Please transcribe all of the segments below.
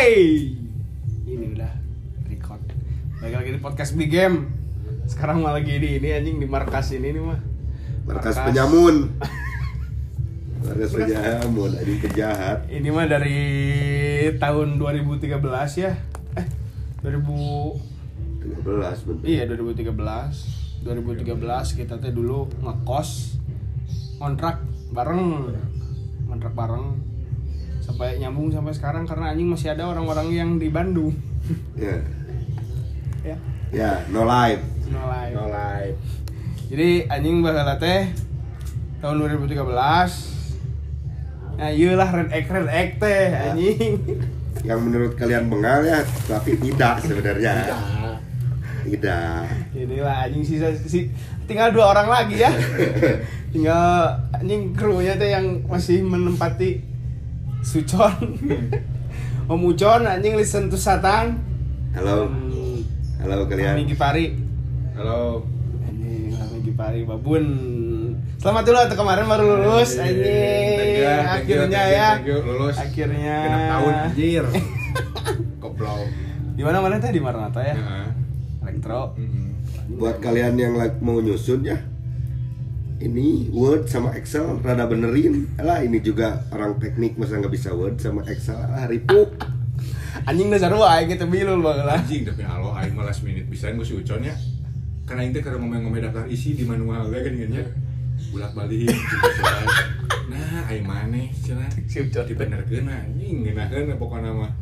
Hey, ini udah record. Lagi lagi di podcast big game. Sekarang malah lagi di ini anjing di markas ini nih mah. Markas penyamun. Markas penyamun, ini penjahat. Ini mah dari tahun 2013 ya. Eh, 2000 13 bener. Iya 2013 2013 kita teh dulu ngekos kontrak bareng kontrak bareng sampai nyambung sampai sekarang karena anjing masih ada orang-orang yang di Bandung Ya. ya Ya, no life. no live. No live. jadi anjing bakal teh tahun 2013 nah iya lah red egg red egg teh anjing Yang menurut kalian bengal ya, tapi tidak sebenarnya. Tidak. Tidak. inilah anjing sisa si tinggal dua orang lagi ya tinggal anjing krunya tuh yang masih menempati Sucon Om Ucon anjing listen to Satan Halo. Hmm, Halo kalian. Minggi Pari Halo. anjing Minggi Pari Babun selamat dulu atau kemarin baru lulus anjing you, thank you, akhirnya thank you, ya thank you. Lulus. akhirnya Genap tahun anjir. Koplok. di mana mana teh di Maranatha ya Heeh. elektro. Buat kalian yang lagi mau nyusun ya, ini Word sama Excel rada benerin. Lah ini juga orang teknik masa nggak bisa Word sama Excel. Ah, ripuk. anjing dasar wae gitu bilul banget lah Anjing tapi halo aing mah last minute bisa gue si Ucon ya. Karena aing teh keur ngomong-ngomong daftar isi di manual we kan nya. Bulak-balik gitu cenah. Nah, aing maneh cenah. Si Ucon. Dibenerkeun anjing ngeunaheun pokoknya mah.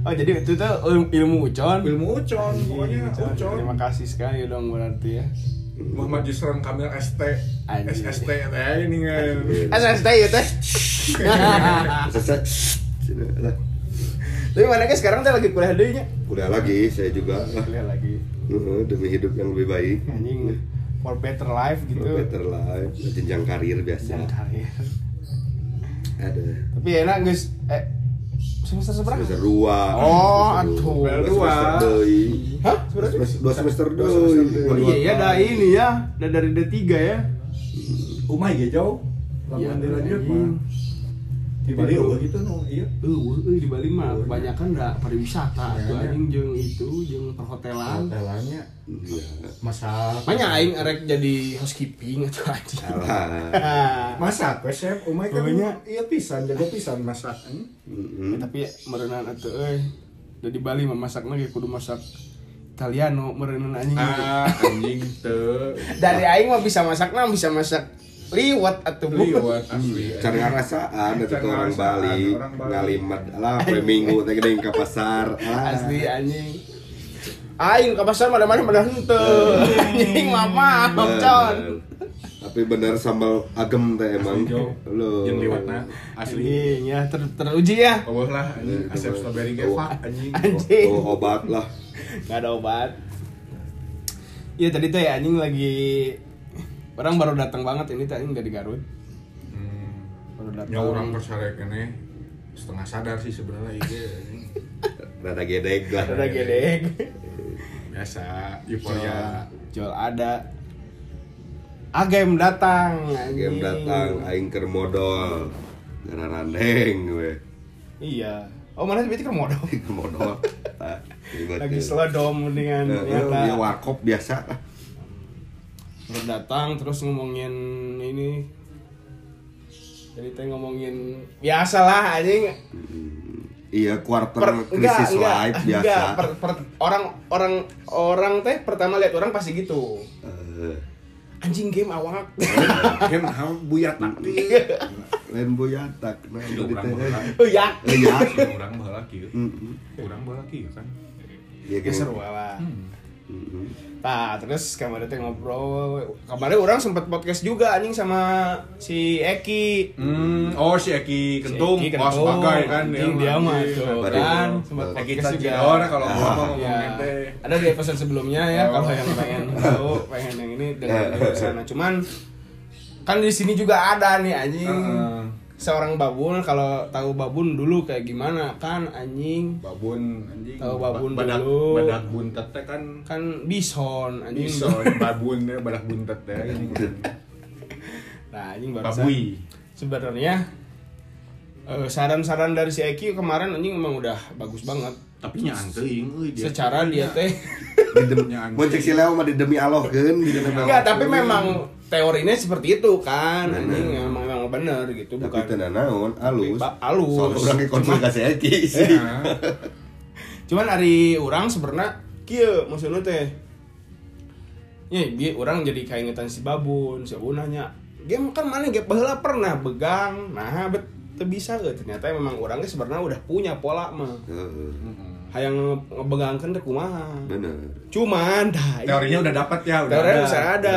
Oh jadi itu tuh il- ilmu ucon. Ilmu Ucon pokoknya Ucon. Ucon. Terima kasih sekali dong berarti ya. Muhammad Yusron Kamil ST. SST teh ini kan SST ya teh. Tapi mana guys sekarang teh lagi kuliah deui nya. Kuliah lagi, saya juga. Kuliah lagi. Demi hidup yang lebih baik. Anjing for better life gitu. For better life, jenjang karir biasa. Jangan karir. Ada. Tapi enak guys. Eh semester seberapa? Semester dua. Oh, Semester aduh. dua. Semester Dua. Hah? Dua semester Dua Oh iya ya dah ini ya. Dah dari D3 ya. Umay ge jauh. Iya, Lamun dilanjut anjing. mah. Di Bali eueuh gitu no, iya. Eh, uh, di Bali mah kebanyakan da pariwisata Iya, tuh iya. anjing jeung itu jeung perhotelan. Hotelannya Iya. masak. Makanya aing erek jadi housekeeping atau anjing. Masak we chef umay kan Pokoknya- iya pisan jago pisan masak. Hmm? Mm-mm. Ya, tapi merenang atuh euy. Da di Bali mah masakna ge kudu masak Italiano merenang anjing. Ah, anjing teu. Dari aing mah bisa masakna bisa masak liwat atuh Bu. Liwat asli. Cari ngarasaan itu Cari orang ngarasaan, Bali, orang Bali. ngalimat lah poe minggu teh gede ke pasar. Ah. Asli anjing. Aing ke pasar mana-mana pada henteu. Anjing mama, con. Tapi bener sambal agem teh emang. Lo. Jeung liwatna asli. Ya ter teruji ya. Eueuh lah anjing asep itu strawberry ge mah. fuck anjing. Anjing. Oh, obat lah. Gak ada obat. Iya tadi tuh ya anjing lagi orang baru datang banget ini tadi nggak di Garut. Hmm. Baru datang. Ya orang persarek kene setengah sadar sih sebenarnya iya anjing. Rada gedeg lah. Udah gedeg. Biasa euforia. Jual ada. Agam datang. Game anjing. datang aing keur modal. Gara randeng we. Iya. Oh mana berarti kan modal. Keur modal. Lagi ya. selodom dengan nyata. Dia warkop biasa lah. Baru datang terus ngomongin ini. Jadi teh ngomongin biasa lah anjing. Iya, quarter Per- krisis life biasa. enggak, per- per- orang orang orang teh pertama lihat orang pasti gitu. Eh, Anjing game awak. Hem ham buyat nanti. lain boyatak. Nah, Itu jadi urang teh. baheula. Oh ya. Eh, ya. Kieu. Mm-mm. Urang baheula kieu kan. Iya, Ya seru lah. Nah, terus kemarin teh ngobrol. Kemarin orang sempat podcast juga anjing sama si Eki. Hmm, oh si Eki Kentung, Si Eki oh Kentung. sebagai kan Anjing, dia mah tuh Baru- kan sempat podcast juga. Tajidor kalau Ah. ngomong Ya, ada di episode sebelumnya ya Oh. kalau yang pengen tahu, pengen yang ini dengan di sana. Cuman kan di sini juga ada nih anjing. Heeh. Seorang babun kalau tahu babun dulu kayak gimana kan anjing Babun anjing. Tahu babun badak, dulu. Badak buntet teh kan kan bison anjing. bisa babun teh badak buntet teh. Nah, anjing baru Babui. sebenarnya Eh, saran-saran dari si Eki kemarin anjing emang udah bagus banget tapi nya teuing euy dia secara dia teh Nyaan. mau cek si Leo mah demi Allah kan enggak tapi memang teorinya seperti itu kan anjing emang memang bener gitu tapi bukan tenan naon halus Ba- halus. soalnya orangnya konsultasi Eki sih. Ya. cuman hari orang sebenarnya kieu maksudnya teh. Ya bi orang jadi kaingetan si babun si babun nanya game kan mana game baheula pernah begang nah bet bisa ge ternyata memang orangnya sebenarnya udah punya pola mah. Heeh, hayang nge- ngebegangkeun teh kumaha? Bener. Cuman dah teorinya udah dapat ya udah teorinya ada. bisa ada.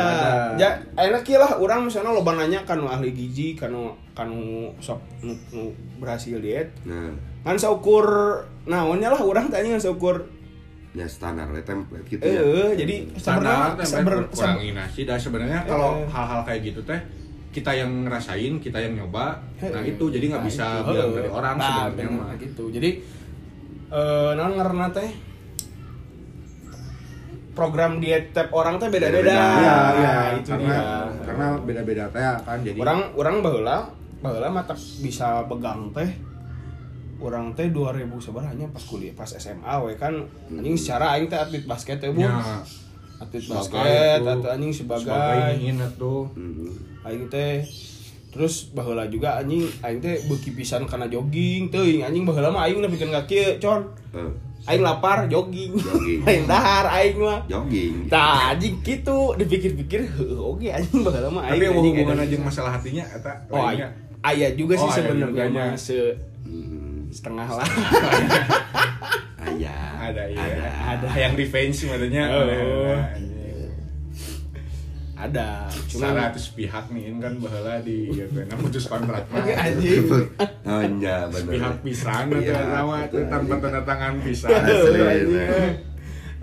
Udah ya enak lah orang misalnya loba nanya kan nu ahli gizi kan kan sok nu, nu berhasil diet. Nah. Kan seukur naonnya lah orang tanya kan seukur. Ya standar ya template gitu eh ya jadi standar sebenarnya kurangi nasi. Dan sebenarnya kalau Eh. hal-hal kayak gitu teh kita yang ngerasain kita yang nyoba nah Eh, itu jadi nggak nah, bisa itu. bilang Heeh. dari orang Nah, sebenarnya gitu. Jadi eh non karena teh program diet tiap orang teh beda-beda. Beda-beda. Iya, Nah, iya, itu karena dia. karena beda-beda teh kan jadi orang orang baheula baheula mata bisa pegang teh. Orang teh 2000 sebenarnya pas kuliah pas SMA we kan. Anjing secara aing teh atlet basket teh bu. Ya, atlet basket atau anjing sebagai, sebagai ingin tuh. Mhm. aing teh terus baheula juga anjing aing teh beuki pisan karena jogging teuing. Anjing baheula mah aing nepikeun ka kieu con. Aing lapar jogging. Jogging. aing dahar aing mah. Jogging. Tah anjing gitu dipikir-pikir oge anjing baheula mah tapi aing anjing. hubungan aja masalah hatinya eta oh lainnya. aya aya juga sih Oh, sebenarnya mah se Mhm. setengah lah. Ayah ada ya ada. Ada yang revenge maksudnya. Oh. Ada. Cuma cuma ratus pihak nih ini kan baheula di ya kan putus kontrak. Mah. anjing. Hanya bener. Pihak pisan Iya, atau sama betul, itu tanpa tanda tangan pisan.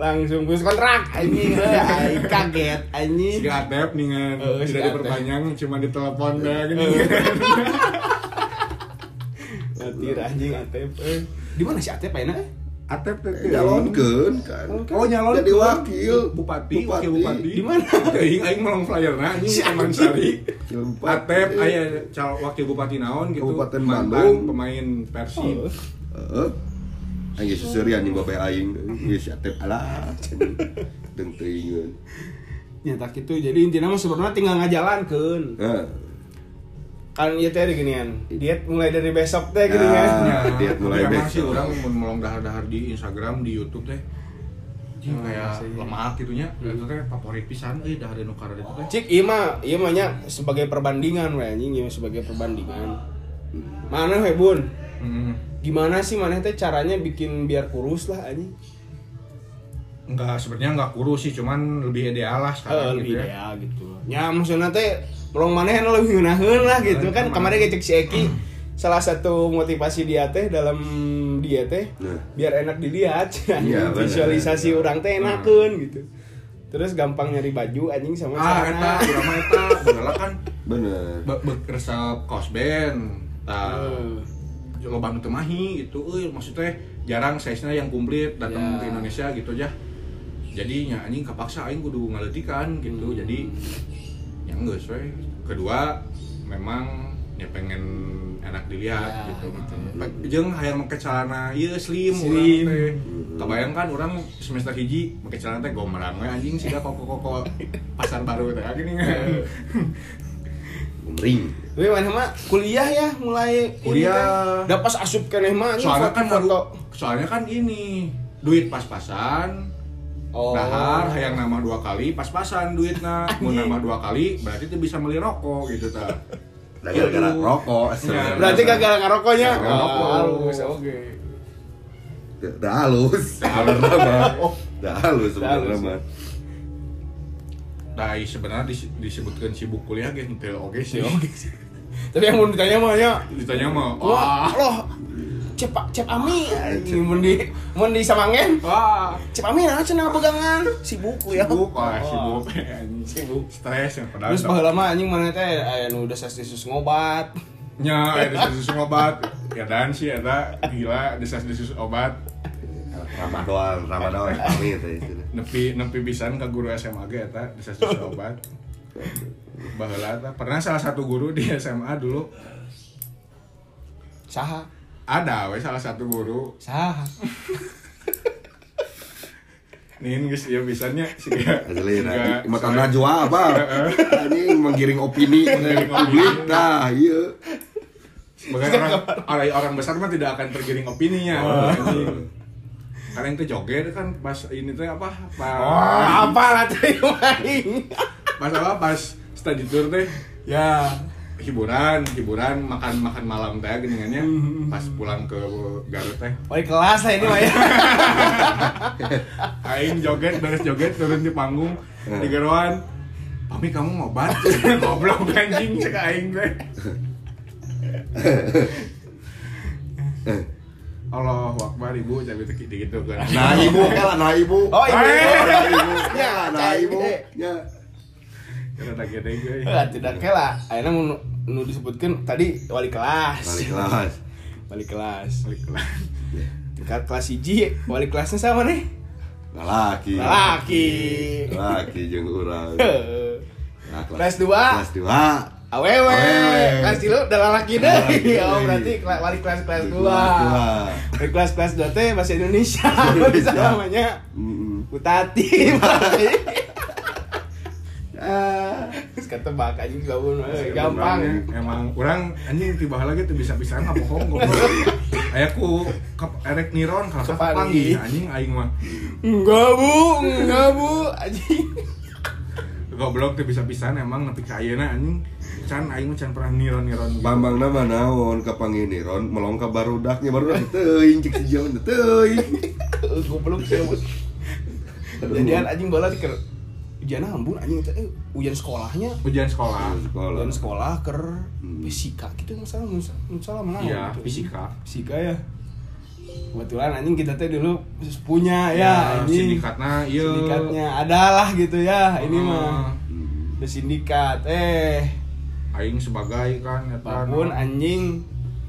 Langsung putus kontrak anjing. Aing kaget anjing. Si Atep nih kan. Oh, si tidak diperpanjang cuma ditelepon dah gini. Mati anjing Atep eh. Di mana si Atep ayeuna eh? Atep teh nyalonkeun kan Oh nyalon jadi wakil bupati, wakil bupati. Di mana? Aing aing melong flyer nah anjing Taman. Sari. Bupati. Atep aya cal wakil bupati naon gitu. Kabupaten Bandung. pemain Persib. Oh. Heeh. Aing susuri anjing bapak aing geus atep alah deng teuingeun. Nyata gitu. Jadi intinya mah sebenarnya tinggal ngajalankeun. Heeh. Kan ieu teh ginian. Diet mulai dari besok teh gitu Nah. kan. Ya, Dia mulai emang besok. sih orang melong dahar-dahar di Instagram, di YouTube teh. Anjing Hmm, kayak sih. lemak gitu nya. Itu teh favorit pisan euy dahar nu karena itu teh. Cik ieu mah ieu mah nya sebagai perbandingan we anjing ieu sebagai perbandingan. Mana we Bun? Hmm. Gimana sih mana teh caranya bikin biar kurus lah anjing? Enggak sebenarnya enggak kurus sih, cuman lebih ideal lah Eh, sekarang lebih gitu ya. ideal gitu. Ya maksudnya teh melong maneh lebih ngeunaheun lah gitu kan. Kemarin ngecek si Eki salah satu motivasi dia teh dalam dia teh Nah. biar enak dilihat Iya, bener. visualisasi orang teh enakeun gitu. Terus gampang nyari baju anjing sama Ah, eta, celana. urang mah eta, baheula kan Bener. be- be- resep kaos band. Tah, Eh, loba nu mahi gitu euy maksudnya jarang size-nya yang komplit datang Ya. ke Indonesia gitu aja jadi nya anjing kapaksa aing kudu ngaletikan gitu Hmm. jadi ya geus we kedua memang ya pengen enak dilihat Ya, gitu, gitu. Pe- jeung hayang make celana ieu slim, Slim. teh kebayang kan orang semester hiji make celana teh gomelan we anjing sih koko-koko pasar baru teh gini kan Umring. Tapi mana mah kuliah ya mulai Kuliah. Dapat pas asup keneh mah soalnya kan foto. soalnya kan ini duit pas-pasan Oh. dahar hayang nama dua kali pas-pasan duitna mau nama dua kali berarti tuh bisa beli rokok gitu ta Nah, gara-gara rokok Ya, sebenarnya. Berarti kagak ngerokoknya. Kagak ngerokok. Oh, halus, oke. Dah halus. Sebenarnya mah. Dah halus sebenarnya halus. mah. Nah, sebenarnya dis- disebutkan sibuk kuliah gitu teu oke sih. Tapi yang mau ditanya mah ya, Ditanya mah, wah, wah, loh, cep cep ami, anjing mun di mun di Samangen, wah, cep ami nah cenah pegangan, sibuk ya. sibuk, Oh. sibuk. Sibuk. stres yang padahal. Terus baheula mah anjing mana teh aya nu desas desus ngobat. nya ada desus obat, ya dan sih eta gila desas desus obat. Ramadan, Ramadan pamit itu. nepi nepi pisan ke guru SMA ge eta desas desus obat. Baheula pernah salah satu guru di SMA dulu Saha? Ada we salah satu guru Saha? nih guys ya bisanya sih ya Asli, nah, Nggak- makan najwa apa? Anjing menggiring opini Menggiring publik. opini. Nah, iya. sebagai orang orang orang besar mah tidak akan tergiring opininya anjing. karena itu joget kan pas ini tuh apa pas Oh, apa lah main? pas apa pas study tour teh Ya. Hiburan hiburan makan makan malam teh geningannya pas pulang ke Garut teh Wali kelas lah ini mah ya. aing joget beres joget turun di panggung di geroan Pami kamu mau bat goblok anjing cek aing teh Allah wakbar ibu jadi gitu gitu kan Nah, ibu kalah nah ibu. Oh, ibu. nah ibu. Ya, nah ibu. Ya. Karena gede gue Eh, tidak kela. Akhirnya mau nu disebutkan tadi wali kelas. Balik kelas. Wali kelas. balik kelas Tingkat kelas hiji, wali kelasnya sama nih. Laki. Laki. Laki jeung urang. Nah, Kelas dua. Kelas 2. Awewe, Awewe. kelas tilu udah laki deh. Oh, berarti wali kelas kelas dua. Wali kelas kelas dua teh bahasa Indonesia. Bisa namanya. Utati. Terus kata bak anjing gabung eh, gampang. emang orang anjing tiba lagi tuh bisa bisa nggak bohong goblok ayaku ke erek niron kalau Kepanggih. kepanggih anjing aing mah Enggak bu, enggak bu, anjing. goblok tuh bisa bisa emang nepi ka ayeuna anjing can aing mah can pernah niron niron Bambang nama naon kapanggih niron melong ka barudaknya barudak teuing cik si jaman teuing. Goblok sih. Jadian anjing bola di ker ujian ambun anjing teh eh, ujian sekolahnya ujian sekolah Sekolah. ujian sekolah ker Hmm. fisika gitu masalah masalah mana Iya, gitu. fisika. fisika ya kebetulan anjing kita teh dulu punya ya, anjing sindikatna iya sindikatnya adalah gitu ya ini Oh. mah Hmm. sindikat eh aing sebagai kan eta apa pun anjing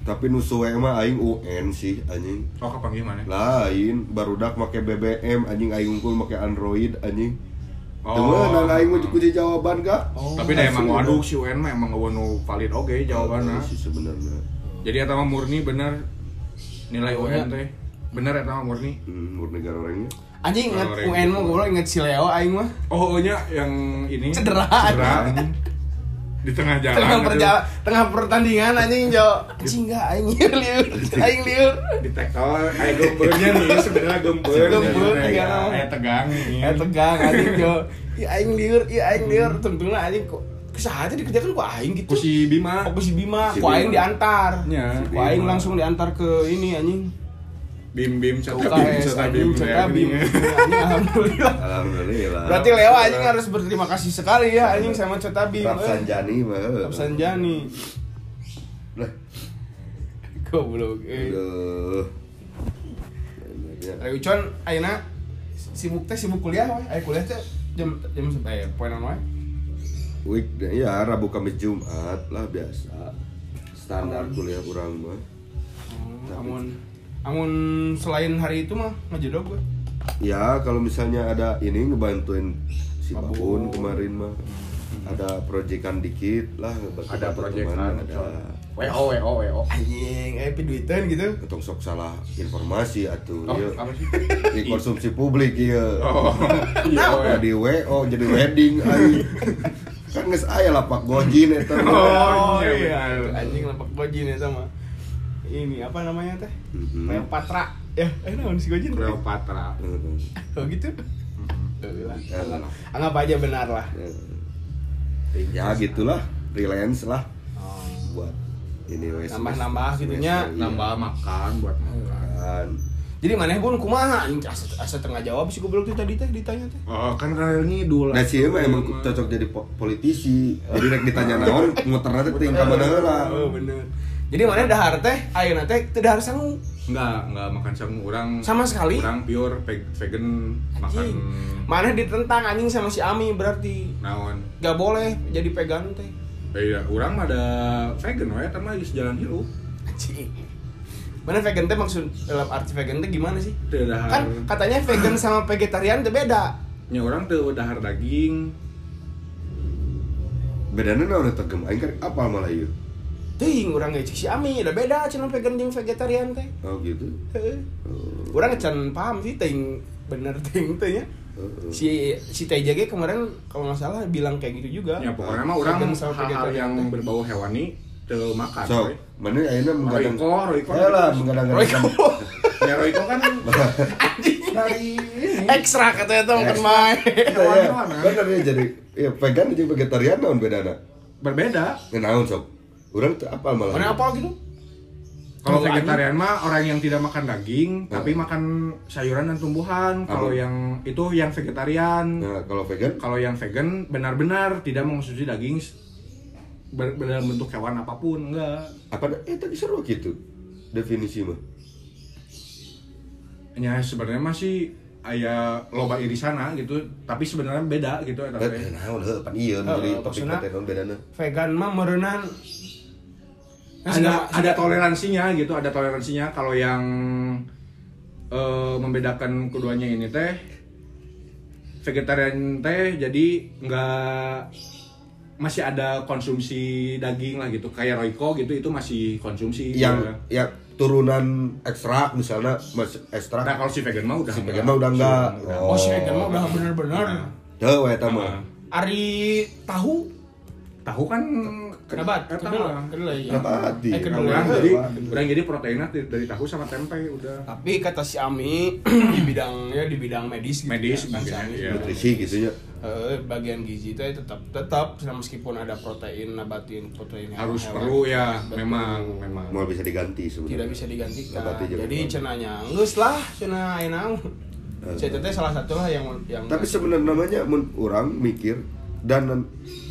Tapi nu suwe mah aing UN sih anjing. oh kapanggih mana Lain barudak make BBM anjing aing unggul make Android anjing. Oh. Temenan aing mah kunci jawaban ka. Oh. tapi dah emang waduh si UN mah emang eueuh nu valid oge jawabanna sih sebenarnya. jadi eta mah murni bener nilai Oh, UN teh bener eta mah murni Hmm, murni negara orangnya. anjing inget UN mah goblok inget si Leo aing mah oh nya yang ini Cedera. anjing. Di tengah jalan tengah gitu. perja tengah pertandingan anjing jo. Anjing enggak aing liur. Aing liur. di tackle kayak gembernya nih sebenarnya Gember, kayak iya. kayak tegang eh tegang anjing jo. Iya aing liur iya aing liur. Tentunya anjing kok kesahatnya dikerjakan ku aing gitu? Ku si Bima. Oh, ku si Bima, ku aing diantar. Ya, ku aing langsung diantar ke ini anjing. Bim Bim cata Bim cata anjing, Bim cata kayak Bim. Alhamdulillah. Alhamdulillah. Berarti Leo anjing harus berterima kasih sekali ya anjing sama Cota Bim. Rafsanjani mah. Sanjani. Lah, Goblok. Eh. aduh. Reucon ayeuna sibuk teh sibuk kuliah we. Aya kuliah teh jam jam sampai poenan wae. Week ya Rabu Kamis Jumat lah biasa. Standar kuliah orang mah. Oh, Amun amun selain hari itu mah ngajedog gue. Ya kalau misalnya ada ini ngebantuin si Babun. Babun kemarin mah ada proyekan dikit lah ada proyekan ada WO WO WO Anjing, eh piduiteun gitu. ketong sok salah informasi atuh oh sih Di konsumsi publik iya oh iya WO. jadi WO jadi wedding aing kan geus aya lapak gojin eta mah. Oh, Oh, iya, iya, anjing lapak gojin sama. Ini apa namanya teh? Mhm. Cleopatra. Ya, eh naon si gojin? teh? Cleopatra Heeh. Oh gitu. Mhm. Lah. Ya, Anggap, aja benar lah. ya gitulah freelance lah Oh. buat ini wes Nambah-nambah gitunya. nambah makan buat makan kan Jadi maneh pun kumaha anjing asa, asa tengah jawab sih goblok tuh tadi teh ditanya teh. oh kan kalian ini dulu Nah sih emang, emang cocok jadi po- politisi Jadi rek ditanya naon, muter nanti tinggal mana lah Oh, bener. Jadi mana dahar teh ayeuna teh teu dahar sangu. Enggak, enggak makan sangu orang Sama sekali? Orang pure ve- vegan makan. Mana ditentang anjing sama si Ami berarti naon. gak boleh jadi vegan teh. Iya, orang mah ada vegan we, tapi geus jalan hirup. Anjing. Mana vegan teh maksud dalam arti vegan teh gimana sih? Teu dahar. Kan katanya vegan sama vegetarian teh beda. nya orang teu dahar daging. Bedanya naon eta gem, aing kan apa malah ieu Ting, orang ngecek si Ami, udah beda cenah vegan jeung vegetarian teh. Oh gitu. Heeh. Oh. Orang can paham sih ting bener ting teh nya. Heeh. Si si TJG kemarin kalau nggak salah bilang kayak gitu juga. Ya pokoknya mah orang hal-hal yang teh. berbau hewani teu makan. So, mana ayeuna menggadang Royko, Royko. Ya lah menggadang-gadang. Royko. Ya Royko kan dari. Ekstra katanya tuh bukan main. Ya, bener ya jadi ya vegan jeung vegetarian naon bedana? Berbeda. Naon sok? Urang teu apal malah. Mana apa gitu? Kalau vegetarian mah orang yang tidak makan daging, tapi makan sayuran dan tumbuhan. Kalau Apa? yang itu yang vegetarian. Nah, kalau vegan Kalau yang vegan benar-benar tidak mengonsumsi daging dalam bentuk hewan apa pun, enggak. apa eh tadi seru gitu definisi mah. Ya sebenarnya masih aya loba irisana gitu, tapi sebenarnya beda gitu eta Eh, teh. naon heuh pan ieu Heeh, jadi topik maksudnya- teh naon bedana? Vegan mah merenang ada ada toleransinya gitu ada toleransinya kalau yang eh, membedakan keduanya ini teh vegetarian teh jadi nggak masih ada konsumsi daging lah gitu kayak Royco gitu itu masih konsumsi Yang ya. ya turunan ekstrak misalnya mas ekstrak. nah kalau si vegan mah udah Si vegan mah udah enggak. Vegan Oh, si vegan mah udah bener-bener. Teu we eta mah. Nah, Ari tahu tahu kan Kenapa? eta Kedelai. mah. Kedelai ya. Nabati. Eh, kedelai. jadi Kedelai. orang jadi proteinnya dari, tahu sama tempe udah Tapi kata si Ami di bidangnya di bidang medis gitu Medis ya, kan si Ami. iya. Nutrisi gitu ya. Eh, bagian gizi itu tetap tetap meskipun ada protein nabatin protein harus hewan. perlu ya Betul. memang memang Mau bisa diganti sebenarnya. tidak bisa digantikan jadi cenanya geus lah cenah aya naon Eh. Saya teh salah satu lah yang yang Tapi sebenarnya namanya mun orang mikir dan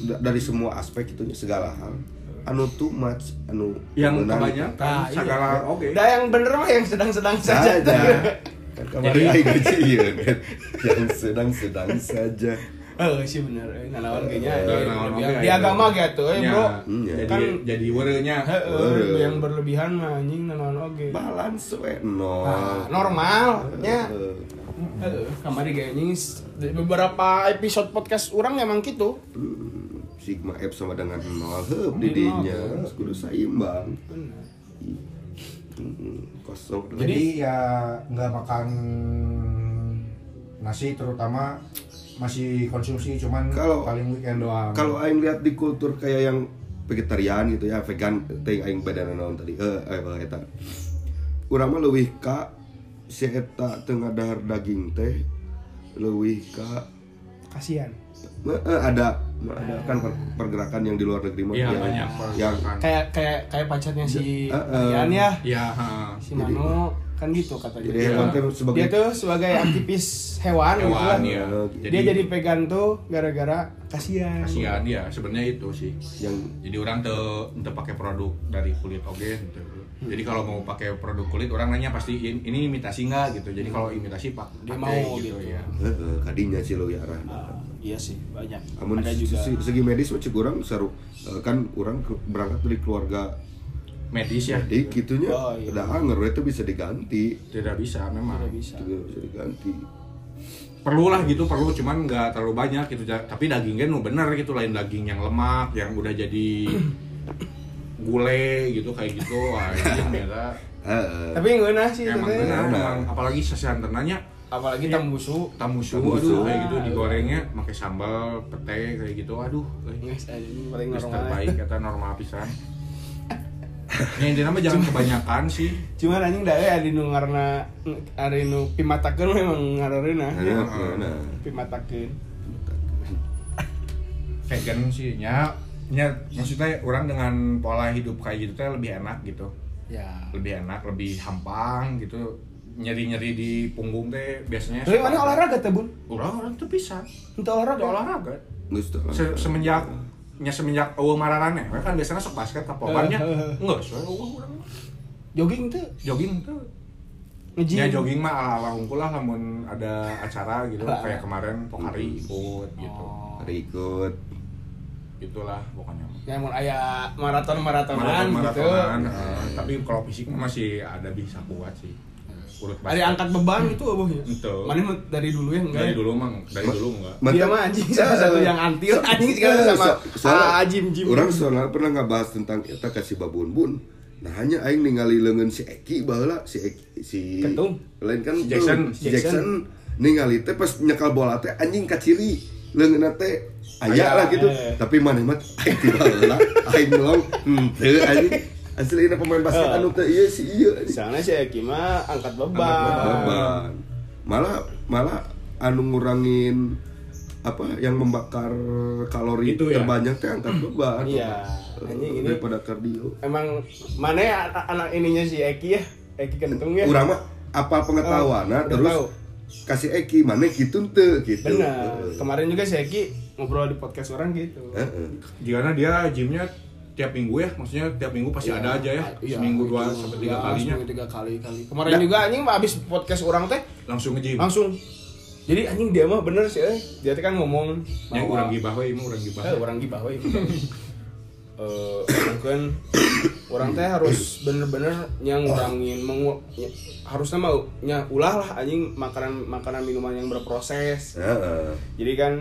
da- dari semua aspek itu segala hal anu too much anu yang kebanyakan Nah, iya. segala oke Dah yang bener mah yang sedang-sedang saja. saja. Kan kemarin aing uji ieu kan. yang sedang-sedang saja. Oh, sih bener. Eh, Nanawan kayaknya. Eh, oge, Di ya. agama gitu, eh, Ya, Bro. Hmm, ya. jadi Kan jadi Bener. yang berlebihan mah anjing nanawan oge. Balance we nol. Nah, normalnya. Kamari di beberapa episode podcast orang emang gitu. Hmm, Sigma F sama dengan nol heup di dinya kudu seimbang. Bener. Hmm, Kosong. Jadi ya nggak makan nasi terutama masih konsumsi cuman Kalau- paling weekend doang. kalau aing lihat di kultur kayak yang vegetarian gitu ya vegan teh aing badan naon tadi eh eh eta urang mah leuwih ka si eta teu ngadahar daging teh leuwih ka Kasihan. ada ada kan per- pergerakan yang di luar negeri mah Iya, yang, banyak yang. Kayak kayak kayak pacarnya si. Ian ya. ya ha. Si Mano kan gitu katanya. jadi hewan teh sebagai Dia tuh sebagai aktivis hewan, gitu Hewan, kan. iya. Dia jadi vegan tuh gara-gara kasihan. kasihan ya sebenarnya itu sih yang jadi orang tuh untuk pakai produk dari kulit oke gitu. Jadi kalau mau pakai produk kulit orang nanya pasti "In- ini imitasi nggak gitu jadi kalau imitasi pak Dia mau gitu. ya eh, eh, kadinya sih lo ya arah Ah, iya sih banyak. Amun Ada juga. se- segi medis mah cek urang seru Eh, kan orang ke- berangkat dari keluarga medis ya Jadi gitunya Oh, iya. udah hanger itu bisa diganti. tidak bisa memang Tidak bisa. Itu bisa diganti. perlu lah gitu perlu cuman nggak terlalu banyak gitu tapi dagingnya nu bener gitu lain daging yang lemak yang udah jadi gule gitu kayak gitu ini ternyata Heeh. Tapi ngeunah sih emang Benar. emang apalagi sasian ternanya Apalagi Iya. tambusu. tamusu Tamusu. aduh kayak gitu digorengnya pakai sambal pete kayak gitu aduh Guys, anjing paling normal. terbaik kata normal pisan ya intinya mah jangan kebanyakan sih Cuman anjing da euy adi nu ngaranna ari nu pimatakeun memang ngaranna. Nah, Heeh. nah. Pimatakeun. vegan sih nya nya maksudnya orang dengan pola hidup kayak gitu teh lebih enak gitu Ya. lebih enak lebih hampang gitu nyeri nyeri di punggung teh biasanya Tapi mana olahraga teh, Bun? orang orang tuh bisa Untuk olahraga. Itu olahraga Se- olahraga. semenjak nya semenjak eueuh mararannya we kan biasanya sok basket eh, eh. enggak soalnya eueuh urang mah. Jogging tuh. jogging tuh Nge-gym. ya jogging mah ala ala hungkul lah lamun ada acara gitu kayak kemarin Pokari ikut gitu Oh. Ada ikut. Itulah pokoknya Ya mun aya maraton-maratonan maraton gitu. maratonan eh, tapi kalau fisik mah masih ada bisa kuat sih urut Ada angkat beban itu abohnya. Itu. Mana dari dulu ya enggak? dari dulu mah dari dulu enggak Dia mah anjing salah satu yang antil anjing sekarang sama ah, Jim Jim. Orang soalnya pernah ngebahas tentang kita kasih babun bun. Nah hanya aing ningali leungeun si Eki baheula si Eki si Kentung. lain kan Si Jackson. si Jackson. ningali teh pas nyekal bola teh anjing kaciri leungeunna teh aya Aya, lah gitu. eh. Tapi maneh mah aing ti baheula aing melong henteu anjing. Asli ini pemain basket Eh. anu teh ieu si anjing. Soalnya si Eki mah angkat beban. Angkat beban. Malah malah anu ngurangin apa yang membakar kalori Itu ya? terbanyak teh angkat beban. Iya. Anjing ini daripada kardio. emang mana ya anak, ininya si Eki ya? Eki kentung ya? Urang mah apa pengetahuan Oh, udah terus tahu. kasih Eki mana gitu teu gitu. Benar. Kemarin juga si Eki ngobrol di podcast orang gitu. Heeh. Jika dia gymnya tiap minggu ya, maksudnya tiap minggu pasti ada aja ya, Iya, seminggu dua sampai tiga Iya, kalinya tiga kali kali. Kemarin juga anjing mah abis podcast orang teh langsung nge-gym. langsung. Jadi anjing dia mah bener sih, eh. dia teh kan ngomong Yang bahwa- orang gibah we, emang orang gibah. Eh, orang gibah we. Eh, mungkin orang teh harus bener-bener yang ngurangin mengu nya- harusnya mau nya ulah lah anjing makanan makanan minuman yang berproses. Heeh. Jadi kan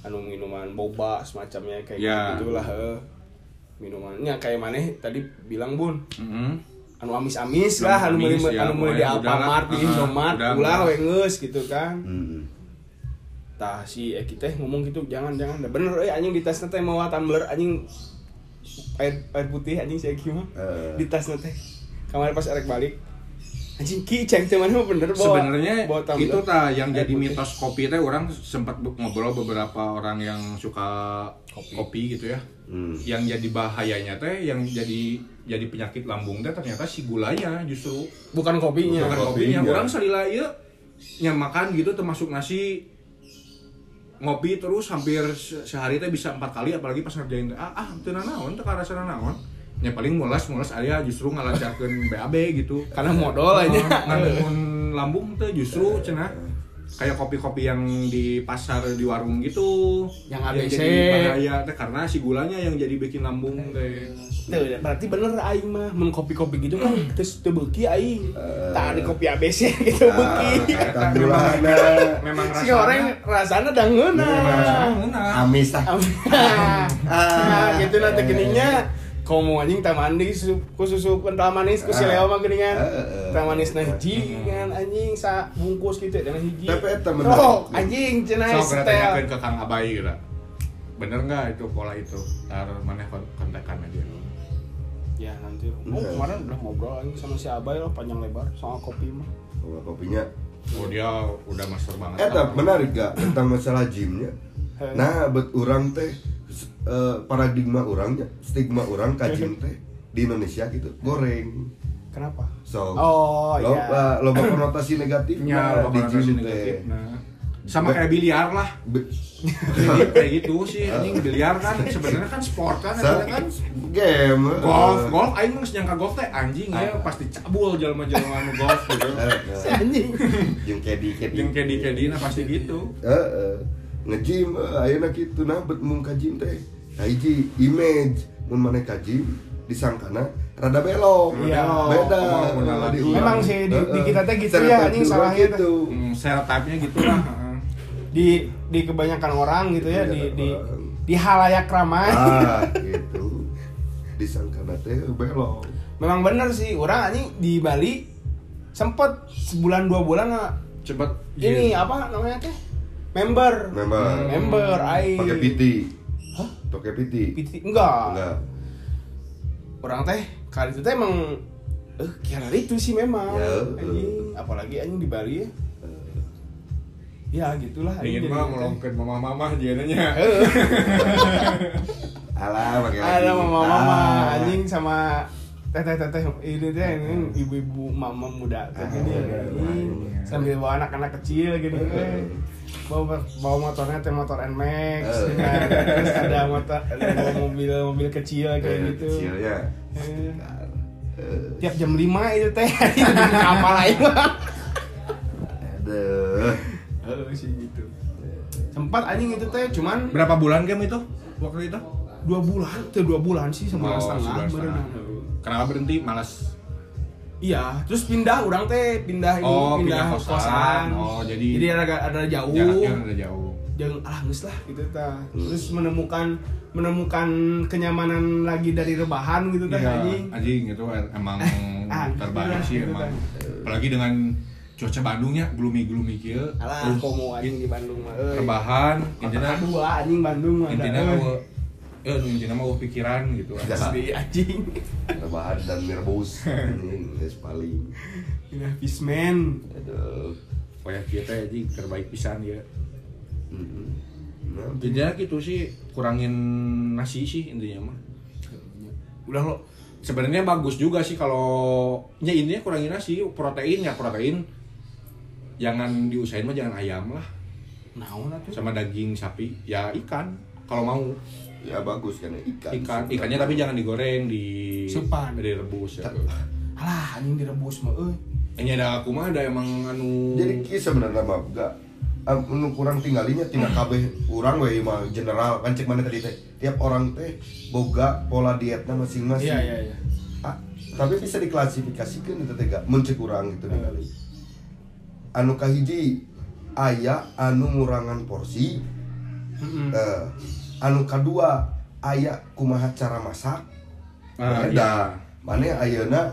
anu minuman boba semacamnya kayak Ya. gitulah eh. minumannya kayak mana tadi bilang bun Mhm. anu amis-amis lah anu Amis, meuli ya, anu meuli di. Alfamart di Indomart ulah we geus gitu kan Hmm. tah si Eki teh ngomong gitu jangan jangan Dah bener eh anjing di tasnya teh mau tumbler anjing air air putih anjing si Eki mah Eh. di tasnya teh kemarin pas erek balik anjing ki ceng teh mana mah bener bawa Sebenarnya itu ta yang jadi putih. mitos kopi teh orang sempat ngobrol beberapa orang yang suka Kopi. kopi, gitu ya. Hmm. Yang jadi bahayanya teh yang jadi jadi penyakit lambung teh ternyata si gulanya justru bukan kopinya bukan kopinya. kopinya. Orang salila ieu yang makan gitu termasuk nasi ngopi terus hampir se- sehari teh bisa empat kali apalagi pas ngerjain ah ah teu naon teu karasana naon ya paling mulas mulas area justru ngalancarkeun BAB gitu karena modal aja ngandung lambung tuh justru cenah kayak kopi-kopi yang di pasar di warung gitu Yang ABC. jadi bahaya teh karena si gulanya yang jadi bikin lambung teh Tuh, berarti bener aing mah mun kopi-kopi gitu kan terus teu beuki aing. Tah di kopi ABC gitu beuki. Ah, Eta gulana. memang Si orang rasana dangeuna. rasanya Amis tah. Ah, gitu nanti geningnya komo anjing teh mandi su- ku susu kental manis ku si Leo mah geuningan. Ah, ah, ah. Teh manis na hiji kan anjing sa bungkus gitu dan hiji. Tapi eta menarik. Oh, anjing cenah so setel. ke Kang Abai gitu bener nggak itu pola itu ntar mana kon- kontekan aja Ya nanti. Oh, kemarin udah ngobrol anjing sama si Abai loh panjang lebar soal kopi mah. Kalau kopinya oh dia udah master banget Eta menarik gak tentang masalah gymnya. Nah bet orang teh eh, paradigma orangnya stigma orang ka gym teh di Indonesia gitu goreng. Kenapa? so Oh, loba iya. loba konotasi negatifnya ya di bakal gym negatif teh. nah. Sama kayak biliar lah. kayak gitu sih anjing biliar kan. Sebenarnya kan sport kan sebenarnya kan. game golf eh, golf aing mah nyangka golf teh anjing ya. Pasti cabul jalma-jalma anu golf gitu. Anjing. jeung kedi kedi. Yang kedi kedina pasti gitu. Heeh. Nge-gym eh, ayeuna kitu nah bet mun ka gym teh. Nah, hiji image mun maneh ka gym disangkana rada belok. Iya. Beda. Benar. Memang sih, di- di kita teh gitu ya, anjing, salahnya gitu. hmm, stereotipnya gitu lah heeh. Di di kebanyakan orang gitu ya di di orang. di halayak ramai. Ah, gitu. Disangkana teh belok. Memang bener sih, orang anjing di Bali sempet sebulan dua bulan cepet ini iya. apa namanya teh? Member. Memang Member aing. pakai piti. Pakai piti. PT enggak. Enggak. Orang teh kali itu teh emang eh kira itu sih memang. Ya, eh. Anjing, apalagi anjing di Bali ya. Ya gitulah ingin mah melongkeun mama-mama jenanya Eh. Alah, lagi. mama-mama Ah. anjing sama teteh-teteh ini teh ini ibu-ibu mama muda teh Ah, gini iya, iya. sambil bawa anak-anak kecil gitu eh. bawa bawa motornya teh motor Nmax Eh. nah, terus ada motor bawa mobil mobil kecil kayak Eh, gitu. Eh. Eh, tiap jam 5 itu teh apa lain Aduh. oh sih gitu sempat anjing itu teh cuman berapa bulan game itu waktu itu dua bulan tuh dua bulan sih sebulan Oh, setengah. Kenapa berhenti malas Iya, terus pindah orang teh pindah ini Oh, pindah, pindah kosan. kosan. Oh, jadi- jadi ada ada jauh. jaraknya udah jauh Jangan ah geus lah gitu tah. Terus menemukan menemukan kenyamanan lagi dari rebahan gitu tah Iya, anjing. anjing itu emang Ah, terbaik gitu sih lah, emang gitu apalagi dengan cuaca Bandungnya gloomy gloomy kieu Alah, komo anjing di Bandung mah. rebahan intinya dua anjing Bandung mah. intinya mau ya intinya mau pikiran gitu. Asli anjing. rebahan dan nervous anjing geus paling. Ini Fishman. aduh. Pokoknya kita anjing terbaik pisan ya. Nah, intinya gitu sih kurangin nasi sih intinya mah. Udah lo sebenarnya bagus juga sih kalau ya intinya kurangin nasi protein ya protein. Jangan diusahain mah jangan ayam lah. Naon atuh. sama daging sapi ya ikan kalau mau ya bagus kan ya, ikan. ikan ikannya tapi jangan digoreng di Sepan. direbus ya. Alah anjing direbus mah euy. ini ada aku mah ada emang anu jadi ki sebenarnya mah enggak anu kurang tinggalinya tinggal kabeh urang we mah general. Kan cek mana tadi teh? Tiap orang teh boga pola dietnya masing-masing. Iya iya iya. Ah, tapi bisa diklasifikasikan itu teh gak mencek urang gitu ningali anu kahiji aya anu ngurangan porsi. Heeh. eh, anu kedua aya kumaha cara masak? Ah, beda mana ayeuna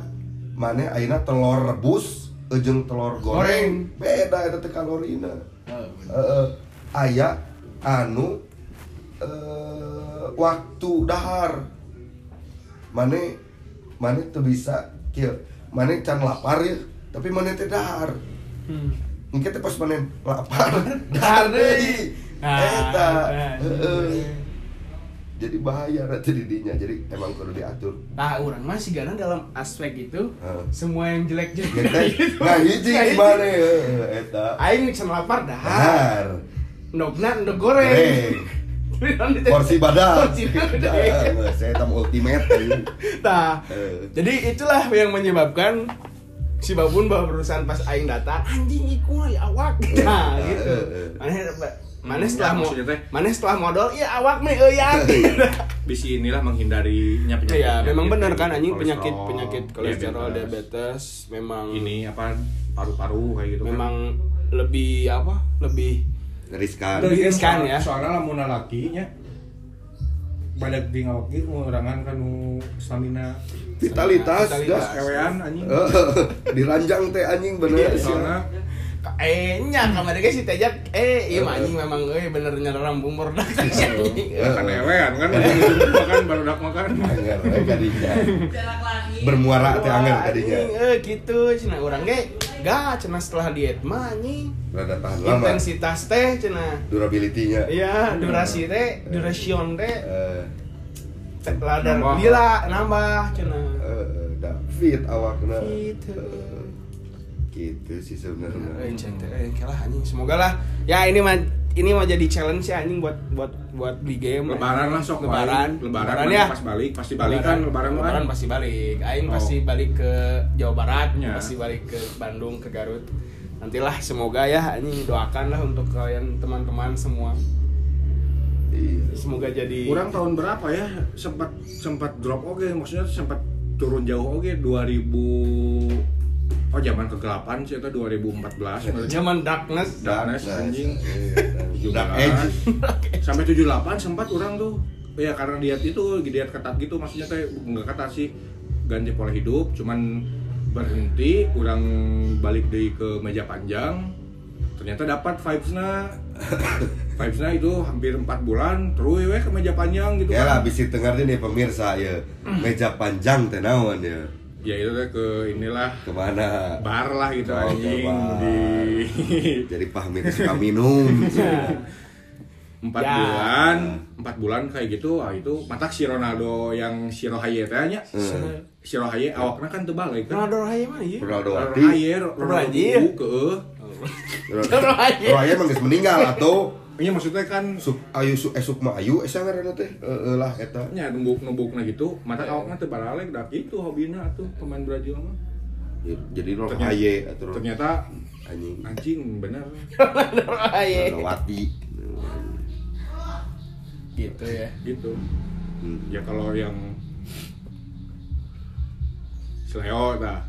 mana telur rebus ujung telur goreng, beda itu kalorina Oh, Eh, aya anu eh, waktu dahar. Mana mana tuh bisa kieu mana can lapar ya tapi mana teh dahar. Hmm. Mungkin pas mana lapar. Dahar dahar Ah, eta ah, Heeh. jadi bahaya nanti didinya jadi emang perlu diatur Nah, orang mah sih karena dalam aspek itu Heeh. semua yang jelek-jelek Kita gitu. nah hiji gimana ya eta Aing bisa lapar dah. dahar Ndogna ndog goreng. porsi badak Porsi badak. Nah, saya tam ultimate. Nah, Eh. jadi itulah yang menyebabkan si babun bawa perusahaan pas aing datang anjing iku ya awak nah Eh, gitu eh, eh. Mana mana setelah Ya, mau mana setelah modal? Ya awak mah euyan bisi inilah menghindarinya penyakit ya memang benar kan anjing penyakit penyakit kolesterol diabetes. diabetes memang ini apa paru-paru kayak gitu memang lebih apa lebih riskan. Lebih riskan ya. soalnya lamun lakinya. Badak di ngawak gitu ngurangan kan nu stamina. Vitalitas Vitalitas. gas. Kewean anjing. Diranjang teh anjing bener. Iya, soalnya eh nya kamari ge si tejak eh iya mah anjing memang euy bener nyerang bumur dah kan anjing. kan ewean kan makan baru dak makan. Anger, eh, kadinya bermuara teh anger Wah, kadinya eh gitu. Cenah urang ge gak cenah setelah diet mah anjing. Rada tahan lama. Intensitas teh cenah durability-nya. Iya durasi teh duration teh. Eh. Setelah dan Nambah. gila nambah cenah eh, da fit awakna. Gitu. Gitu sih sebenarnya Eh, teh, eh, kalah anjing. Semoga lah. Ya ini mah ini mau jadi challenge ya anjing buat buat buat beli game. lebaran lah sok lebaran. wae. lebaran, ya. pas balik pasti balik kan lebaran mah lebaran kan pasti balik. Aing Oh. pasti balik ke Jawa Barat, Ya. pasti balik ke Bandung, ke Garut. Nantilah semoga ya anjing doakan lah untuk kalian teman-teman semua. iya Semoga jadi Kurang tahun berapa ya sempat sempat drop oke maksudnya sempat turun jauh oke 2000 Oh zaman kegelapan sih itu 2014 menurut zaman darkness. Darkness, anjing. Iya, dark 17. age sampai 78 sempat orang tuh ya karena diet itu diet ketat gitu maksudnya kayak nggak ketat sih ganti pola hidup cuman berhenti kurang balik deh ke meja panjang ternyata dapat vibesnya vibesnya itu hampir empat bulan terus we ke meja panjang gitu ya lah kan. bisa dengar nih pemirsa ya meja panjang teh naon ya ya itu teh ke inilah ke mana? bar lah gitu Oh, anjing di jadi pahmi suka minum. Empat Ya. bulan empat bulan kayak gitu ah itu matak si Ronaldo yang si Rohaye teh nya. Hmm. si Rohaye awakna kan tebalik kan. Ronaldo Raya mah iya. Ronaldo Rohaye Ronaldo Rohaye. Geus meninggal atau ini maksudnya kan suk ayu su esuk mah ayu esa ngaranna teh Heeh lah eta. Nya numbuk numbukna gitu. Mata Ya. awakna teu baralek dah gitu hobina tuh pemain Brazil mah. Ya, jadi Rohaya atau ternyata anjing. anjing bener. Ronaldo Raya. Ronaldo Wati. Gitu ya. gitu. Hmm. ya kalau yang Sleo dah.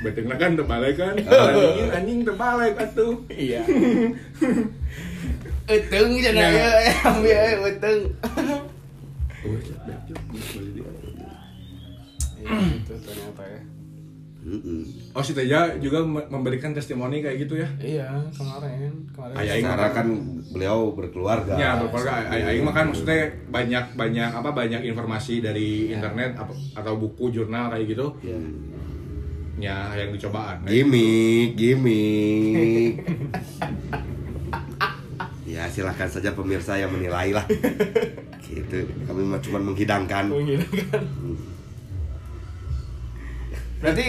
Betengna kan terbalik kan. Anjing anjing terbalik atuh. Iya. Eteng cenah Nah. ya, ambil. Oh, Iya, itu ternyata ya. Mm-mm. oh si Teja juga me- memberikan testimoni kayak gitu ya Iya, kemarin, kemarin. Ay, Aing mah- kan beliau berkeluarga. Ya, berkeluarga. Ay- Aing mah kan maksudnya banyak banyak apa banyak informasi dari internet apa- atau buku jurnal kayak gitu. Ya. Ya, yang dicobaan. Gimik, gimik. ya silahkan saja pemirsa yang menilai lah. Gitu. Kami mah cuma menghidangkan. menghilangkan. Berarti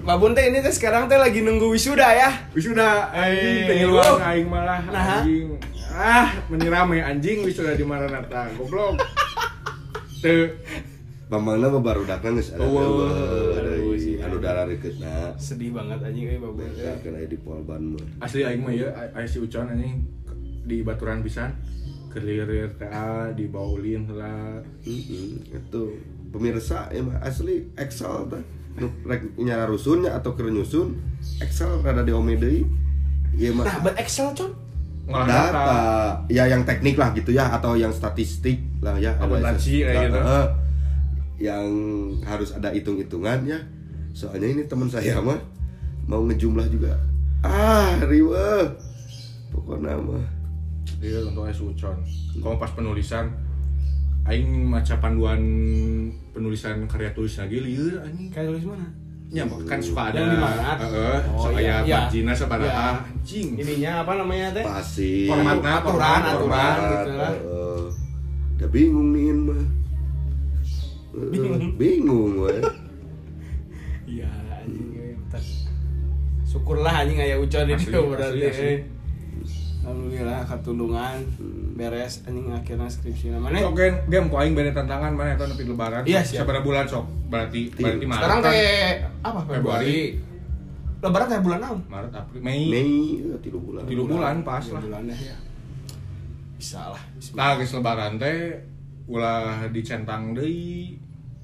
Mbak Bun teh ini teh sekarang teh lagi nunggu wisuda ya. Wisuda Eh, anjing pengiluan uh. aing malah Nah. anjing. Ah, menirame anjing wisuda di Maranatha. Goblok. Teu Bambangna mah baru datang geus ada Oh, sih. anu dara reuketna. Sedih banget anjing euy teh. Ya kan aya di Polban mah. asli aing mah ya aya si Ucon anjing di baturan pisan kelirir TA di Baulin lah Heeh, itu pemirsa ya mah asli Excel. Nu rek nyara rusunnya atau keur nyusun Excel rada diome deui. Ieu mah Nah, buat Excel, Con. ngolah data ya yang teknik lah gitu ya atau yang statistik lah ya Akuntansi kayak gitu. Heeh. yang harus ada hitung-hitungan ya soalnya ini teman saya mah mau ngejumlah juga ah riweh pokoknya mah Iya untuk es ucon. Kalau pas penulisan, aing maca panduan penulisan karya tulis lagi lieur anjing. Kayak tulis mana? Ya kan suka ada. Di mana? Heeh, Oh, iya, iya. margina sabaraha Iya. anjing. Ininya apa namanya teh? pasti Formatna, Aturan, aturan. gitu lah. Heeh. udah bingung nih mah Bingung. bingung weh. Iya, anjing bentar. Syukurlah anjing aya ucon dieu berarti. Eh. Alhamdulillah katulungan beres anjing akhirnya skripsi namanya. Oke, game ku aing bere tantangan mana eta nepi lebaran. Iya, siap. Sabaraha bulan sok? Berarti Tiga. berarti Maret. Sekarang kan? teh apa Februari. Februari? Lebaran teh bulan naon? Maret, April, Mei. Mei eh, tiga bulan Tiga bulan pas lah. Bulan dah ya. Bisa lah. Nah, geus lebaran teh ulah dicentang deui.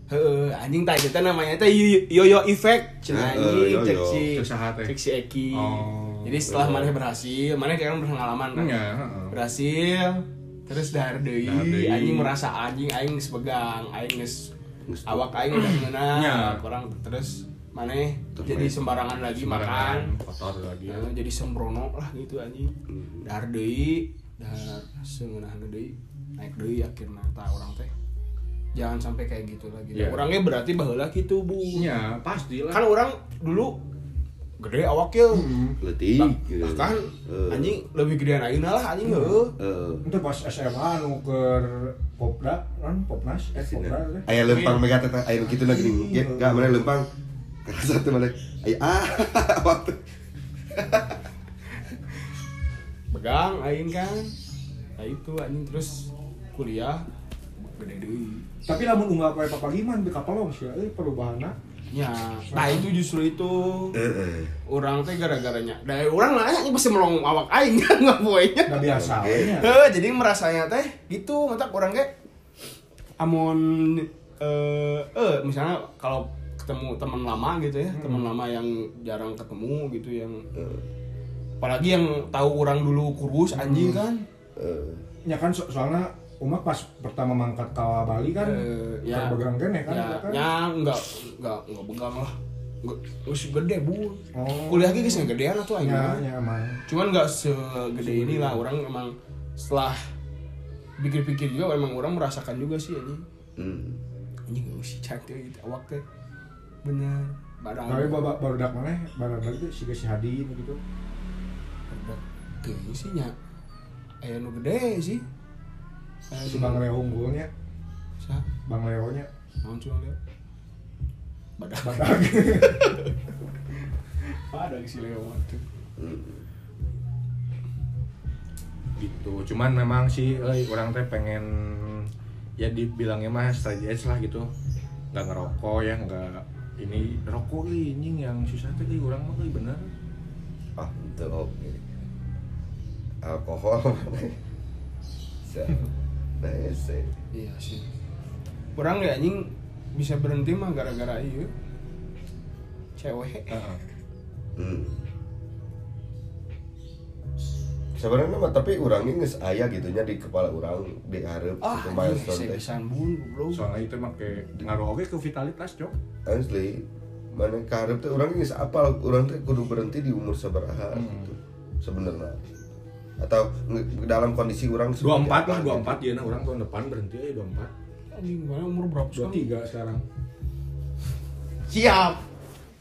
Heeh, anjing tadi teh namanya teh yo- yoyo effect. Cenah anjing cek si cek si Eki. Oh. Jadi setelah maneh berhasil, maneh kan berpengalaman kan. Ya, heeh. Berhasil terus dahar deui, anjing merasa anjing aing geus begang, aing geus awak aing udah ngeunah, Ya. kurang terus maneh Terus jadi sembarangan lagi Sembarangan, makan. kotor lagi. Ya, jadi sembrono lah gitu anjing. Hmm. Dahar deui, dahar seungeunahna deui, naik deui akhirnya tah orang teh. Jangan sampai kayak gitu lagi. Ya. Orangnya berarti baheula gitu, Bu. Ya, pasti lah. Kan orang dulu gede awaknya. letih Bah- gitu. bahkan Eh, anjing lebih gedean ayeuna lah anjing heuh. eh, itu pas SMA anu ke Popda kan Popnas eh Popda teh. aya lempang mega teh aya kitu na gini ge gak mana lempang satu mana aya ah waktu Begang aing kan. Nah itu anjing terus kuliah gede deui. tapi lamun unggah poe papagiman di kapal sih eh perubahanna Ya, nah itu justru itu Heeh. orang teh gara-garanya. Dari orang nanya ini pasti melong awak aing kan nggak poinnya. udah biasa. Heuh, jadi merasanya teh gitu mata orang kayak amun eh eh misalnya kalau ketemu teman lama gitu ya, teman lama yang jarang ketemu gitu yang apalagi yang tahu orang dulu kurus anjing kan. Eh, nya kan so- soalnya umat pas pertama mangkat ke Bali kan Eh, ya. begang kene kan ya, kita kan. ya enggak enggak enggak begang lah. Enggak geus gede, Bu. Oh. Kuliah ge geus gedean nya mah. nya emang cuman nggak segede ini lah orang emang setelah pikir-pikir juga emang orang merasakan juga sih ini hmm. ini gak usah cantik gitu awak teh bener badan tapi baru baru dak mana baru dak itu si si Hadin gitu kayaknya sih nya aya nu gede sih si Bang Leo unggulnya. Sa? Bang Leo nya cuma lihat badak. Badak. Badak si Leo mah tuh gitu. Cuman memang sih euy, orang teh pengen ya dibilangnya mah straight edge lah gitu. Nggak ngerokok ya nggak ini rokok anjing yang susah teh euy, orang mah euy, bener. Ah itu oke alkohol nah ese iya sih. Orang ya anjing? Bisa berhenti mah gara-gara iya cewek. Heeh. Hmm. Sebenarnya mah tapi orangnya nges aya gitunya di kepala orang di hareup ah anjing milestone teh. bro soalnya itu make ngaruh oke ke vitalitas cok. Asli. Mana kahareup teh orang geus apal orang teh kudu berhenti di umur sabaraha gitu. Sebenarnya atau dalam kondisi orang dua empat lah seperti dua apa empat ya nah orang tahun depan berhenti dua empat. Anjing mana umur berapa dua sekarang tiga sekarang. Siap. Gitu.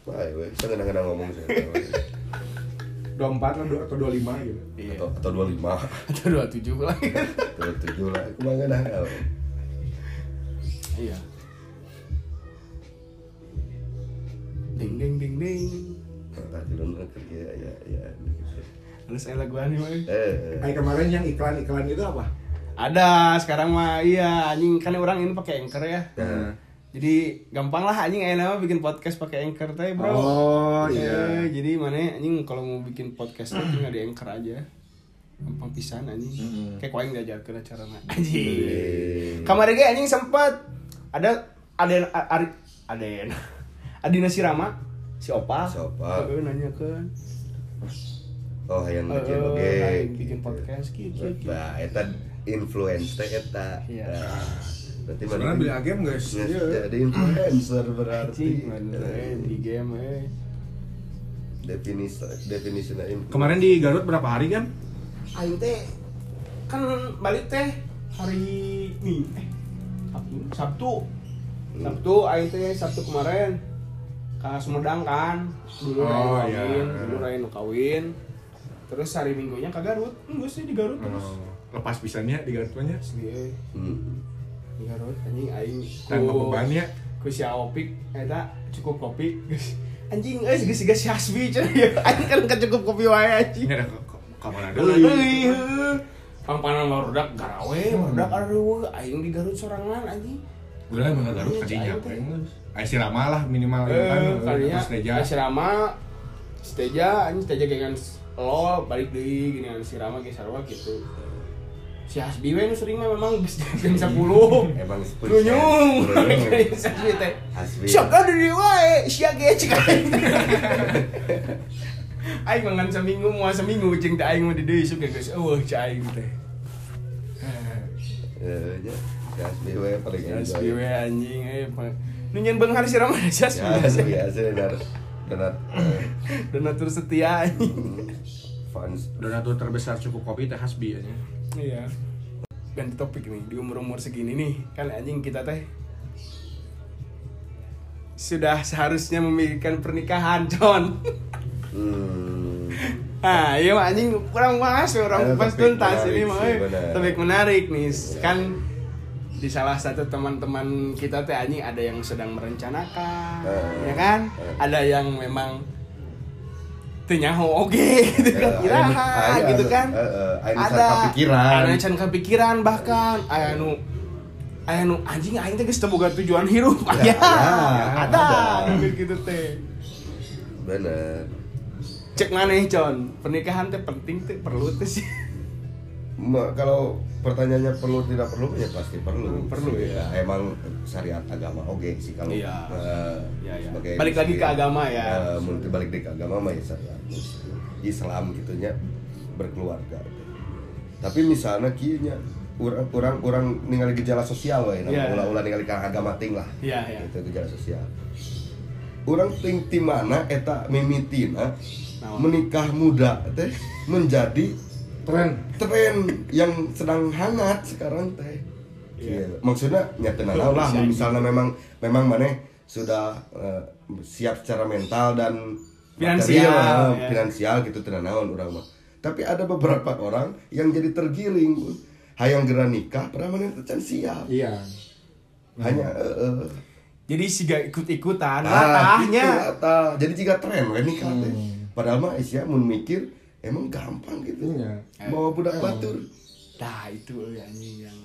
Wah, weh, saya kadang-kadang ngomong sih. dua empat lah dua- atau dua lima gitu. Iya. Atau atau 25 atau dua tujuh lah. Atau 7 lah. Dah hal. iya. Ding ding ding ding. Nah, dulu kerja ya ya Lalu saya lagu aneh mah. Eh, Kayak kemarin yang iklan iklan itu apa Ada sekarang mah iya anjing kan orang ini pakai anchor ya. Nah. Jadi gampang lah anjing ayeuna mah bikin podcast pakai anchor teh, Bro. Oh, Eh, iya. jadi mana anjing kalau mau bikin podcast teh tinggal di anchor aja. Gampang pisan anjing. Mm-mm. Kayak koeng diajarkeun carana. Iya. Anjing. Kemarin ge anjing sempat ada ada ada ada Adina Sirama si Opa. Si Opa. Heeh, nanyakeun. Oh, yang Eh, bikin eh, oke. aing bikin podcast kieu. Nah, eta influence teh eta. Iya. Nah, Berarti sebenarnya beli game guys Yes, Iya. jadi influencer berarti. Eh, di game eh. Definisi influencer. kemarin di Garut berapa hari kan Aing teh kan balik teh hari Ming eh Sabtu Sabtu Hmm. Sabtu aing teh Sabtu kemarin ke Sumedang kan dulu Oh, iya. kawin dulu nu kawin terus hari minggunya ke Garut. Enggak sih di Garut terus. Oh, lepas pisannya di Garut banyak. Asli, eh. Hmm. di Garut anjing aing tanpa beban ya ku si Opik eta cukup kopi. Anjing euy geus geus si Hasbi aing kan kan cukup kopi wae anjing. Ini ada ke ke- ke mana Deui. Pangpanan barudak garawe, barudak aduh, aing di Garut sorangan anjing. lah mana Garut teh. Ayo si Rama lah minimal gitu kan Eh, terus Teja asrama Steja, anjing Steja gengan lo balik deui gini si Rama ge sarua gitu. Si Hasbi we nu sering mah memang geus jam 10. Emang sepuluh Lunyung. Lunyung. Si Hasbi teh. Hasbi. Sok ada di wae, sia ge cik aing. Mangan seminggu moal seminggu jeung teh aing mah di deui suka geus eueuh cik aing teh. Eh, nya. Si SBW paling Ya enjoy. SBW anjing eh Nu nyen beunghar si Rama sia Ya, biasa eh, Donatur setia fans donatur terbesar cukup kopi teh Hasbi ya Iya. Ganti topik nih di umur-umur segini nih kan anjing kita teh sudah seharusnya memikirkan pernikahan, Con. Hmm. Nah, iya mah anjing kurang bahas orang pas tuntas ini mah eh. topik menarik nih. Kan di salah satu teman-teman kita teh anjing ada yang sedang merencanakan, Eh. ya kan? Eh. Ada yang memang tenyaho oke gitu kan Eh, iraha aya- aya gitu kan eh, eh, aya nu ada kepikiran. ada yang kepikiran bahkan aya nu aya nu anjing aing teh geus teu boga tujuan hirup Ya, aya ada, ada gitu gitu teh bener cek maneh con pernikahan teh penting teh perlu teh sih kalau pertanyaannya perlu tidak perlu ya pasti perlu Hmm, perlu, Sih, ya. emang syariat agama oke sih kalau Iya. eh, Iya, iya. sebagai Balik lagi ke agama ya. menurut balik lagi ke agama mah ya syariat. Islam gitunya berkeluarga tapi misalnya kieunya orang orang orang ningali gejala sosial we Iya. nah, ulah-ulah ningali ka agama ting lah Iya, iya. itu gejala sosial orang ting ti mana eta mimitina menikah muda teh menjadi tren tren yang sedang hangat sekarang teh. Iya. Iya. Maksudnya nyata lah misalnya memang memang mana sudah eh, siap secara mental dan Finansial, material, ya. finansial gitu tenan naon urang mah. Tapi ada beberapa orang yang jadi tergiring pun. Hayang geura nikah padahal mana can siap. iya Hanya eh, eh. jadi sih gak ikut-ikutan Ah, latahnya gitu, latah. Jadi jika tren we nikah. Hmm. Padahal mah Asia mun mikir emang gampang gitu. Iya. Bawa budak batur. nah itu anjing yang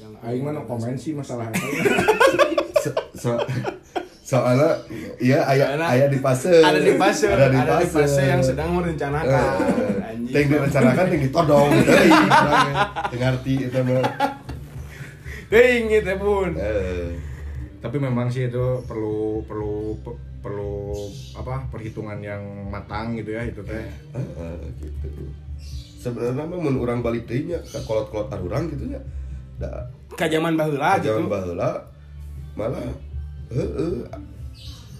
yang Aing mah no komen sih masalah itu. so, so- soalnya iya ayah ayah di fase ada di fase ada di ada di fase, fase yang sedang merencanakan Eh, anjing ting direncanakan ting ditodong deui Teu ngarti eta mah Ding gitu pun Eh, Tapi memang sih itu perlu perlu pe- perlu apa perhitungan yang matang gitu ya itu teh Heeh, gitu sebenarnya mah mun urang balik teh nya ka kolot-kolot urang gitu nya da Ka zaman baheula jaman gitu. baheula malah heeh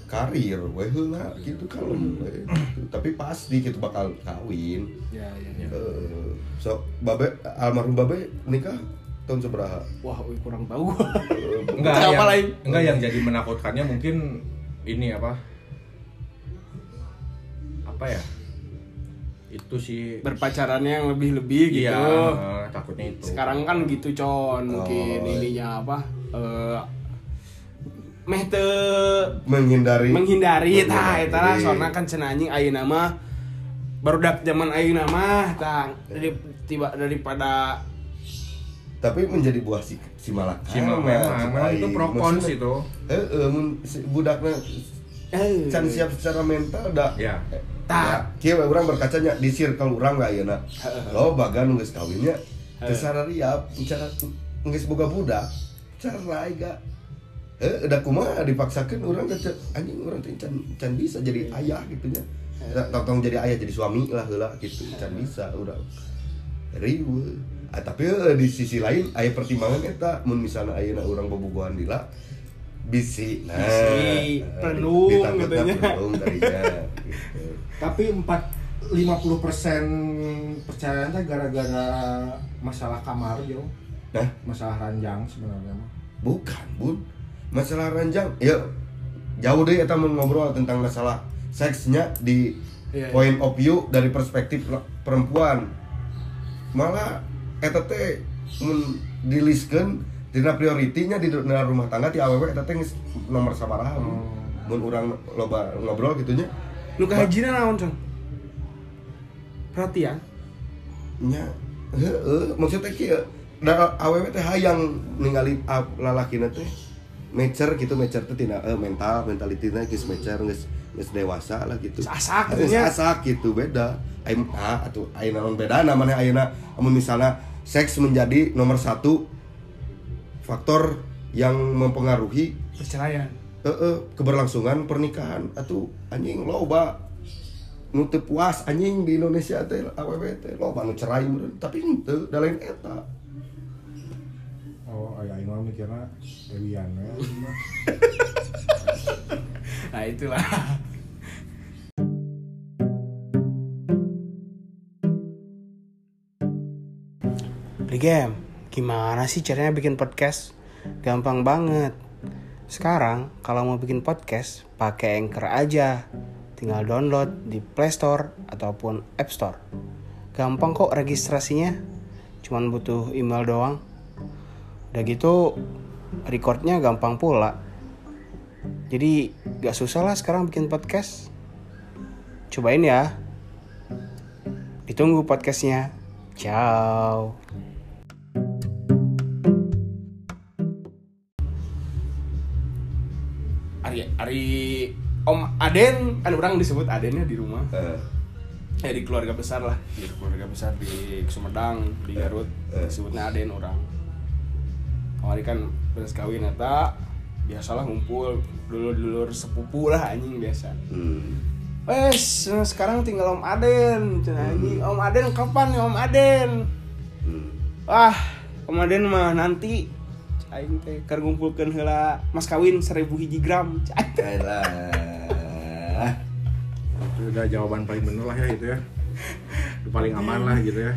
karir we heula gitu kalem we gitu. tapi pasti gitu bakal kawin Ya, ya, ya. Heeh. so babe almarhum babe nikah tahun seberapa Wah, kurang tahu enggak Apa yang, lain? enggak yang jadi menakutkannya mungkin ini apa apa ya itu sih Berpacarannya yang lebih-lebih gitu. iya eh, takutnya itu Sekarang kan gitu, Con. Mungkin Oh. ininya apa? Eh meh teu menghindari menghindari tah eta lah soalnya kan cenah anjing ayeuna mah barudak zaman ayeuna mah tah dari tiba daripada tapi menjadi buah si si malakama si memang itu aing. pro cons Maksudnya, itu Heeh, mun si budakna eh can siap secara mental dah. ya Tah. Kieu we urang berkacanya di circle urang gak ayeuna. Lo bagan geus kawinnya teu sarariap cara geus boga budak. Cara ga Eh, udah kumaha dipaksakeun urang teh teu- anjing urang teh can can bisa jadi ayah gitu nya. Tong jadi ayah jadi suami lah heula gitu. Can bisa urang. Riweuh. Ah, tapi eh, di sisi lain aya pertimbangan mun misalnya ayeuna urang bobogohan lila bisi nah Bisi, katanya. pelenung tadinya gitu. Tapi 4 50% percayaan teh gara-gara masalah kamar yo. nah Masalah ranjang sebenarnya mah. bukan bun masalah ranjang ya jauh deh kita mau ngobrol tentang masalah seksnya di Iya, iya. point of view dari perspektif perempuan malah eta teh mun dina prioritinya di dalam rumah tangga ti awewe eta teh nomor sabaraha Oh. mun urang loba ngobrol gitunya nu kahajina naon Con? perhatian? Nya heeh maksudnya kieu da awewe teh hayang ningali a- lalakina teh mecer gitu mecer teh tina eh, mental mentalitina geus mecer geus geus dewasa lah gitu. Asak gitu asak gitu beda. Aing ah atuh naon beda namanya ayeuna amun misalnya seks menjadi nomor satu faktor yang mempengaruhi perceraian. Eh, eh, keberlangsungan pernikahan. Atau anjing loba. Nu teu puas anjing di Indonesia teh awewe teh loba nu cerai meureun. Tapi henteu da lain eta. Oh, aya aing mah mikirna Dewian nah itulah. Game, gimana sih caranya bikin podcast? Gampang banget. Sekarang kalau mau bikin podcast, pakai Anchor aja. Tinggal download di Play Store ataupun App Store. Gampang kok registrasinya. Cuman butuh email doang. Udah gitu, recordnya gampang pula. Jadi gak susah lah sekarang bikin podcast. Cobain ya. Ditunggu podcastnya. Ciao. Ari, Ari Om Aden kan orang disebut Adennya di rumah. Eh, Ya di keluarga besar lah, di keluarga besar di Sumedang, di Garut, Eh. disebutnya Aden orang. Kemarin kan beres kawin eta biasalah ngumpul dulur-dulur sepupu lah anjing biasa. hmm. Wes, nah sekarang tinggal Om Aden. Cenah anjing, Om Aden kapan nih Om Aden? Hmm. Wah, Om Aden mah nanti aing teh keur ngumpulkeun heula mas kawin 1000 hiji gram. Itu udah jawaban paling bener lah ya itu ya itu paling aman lah gitu ya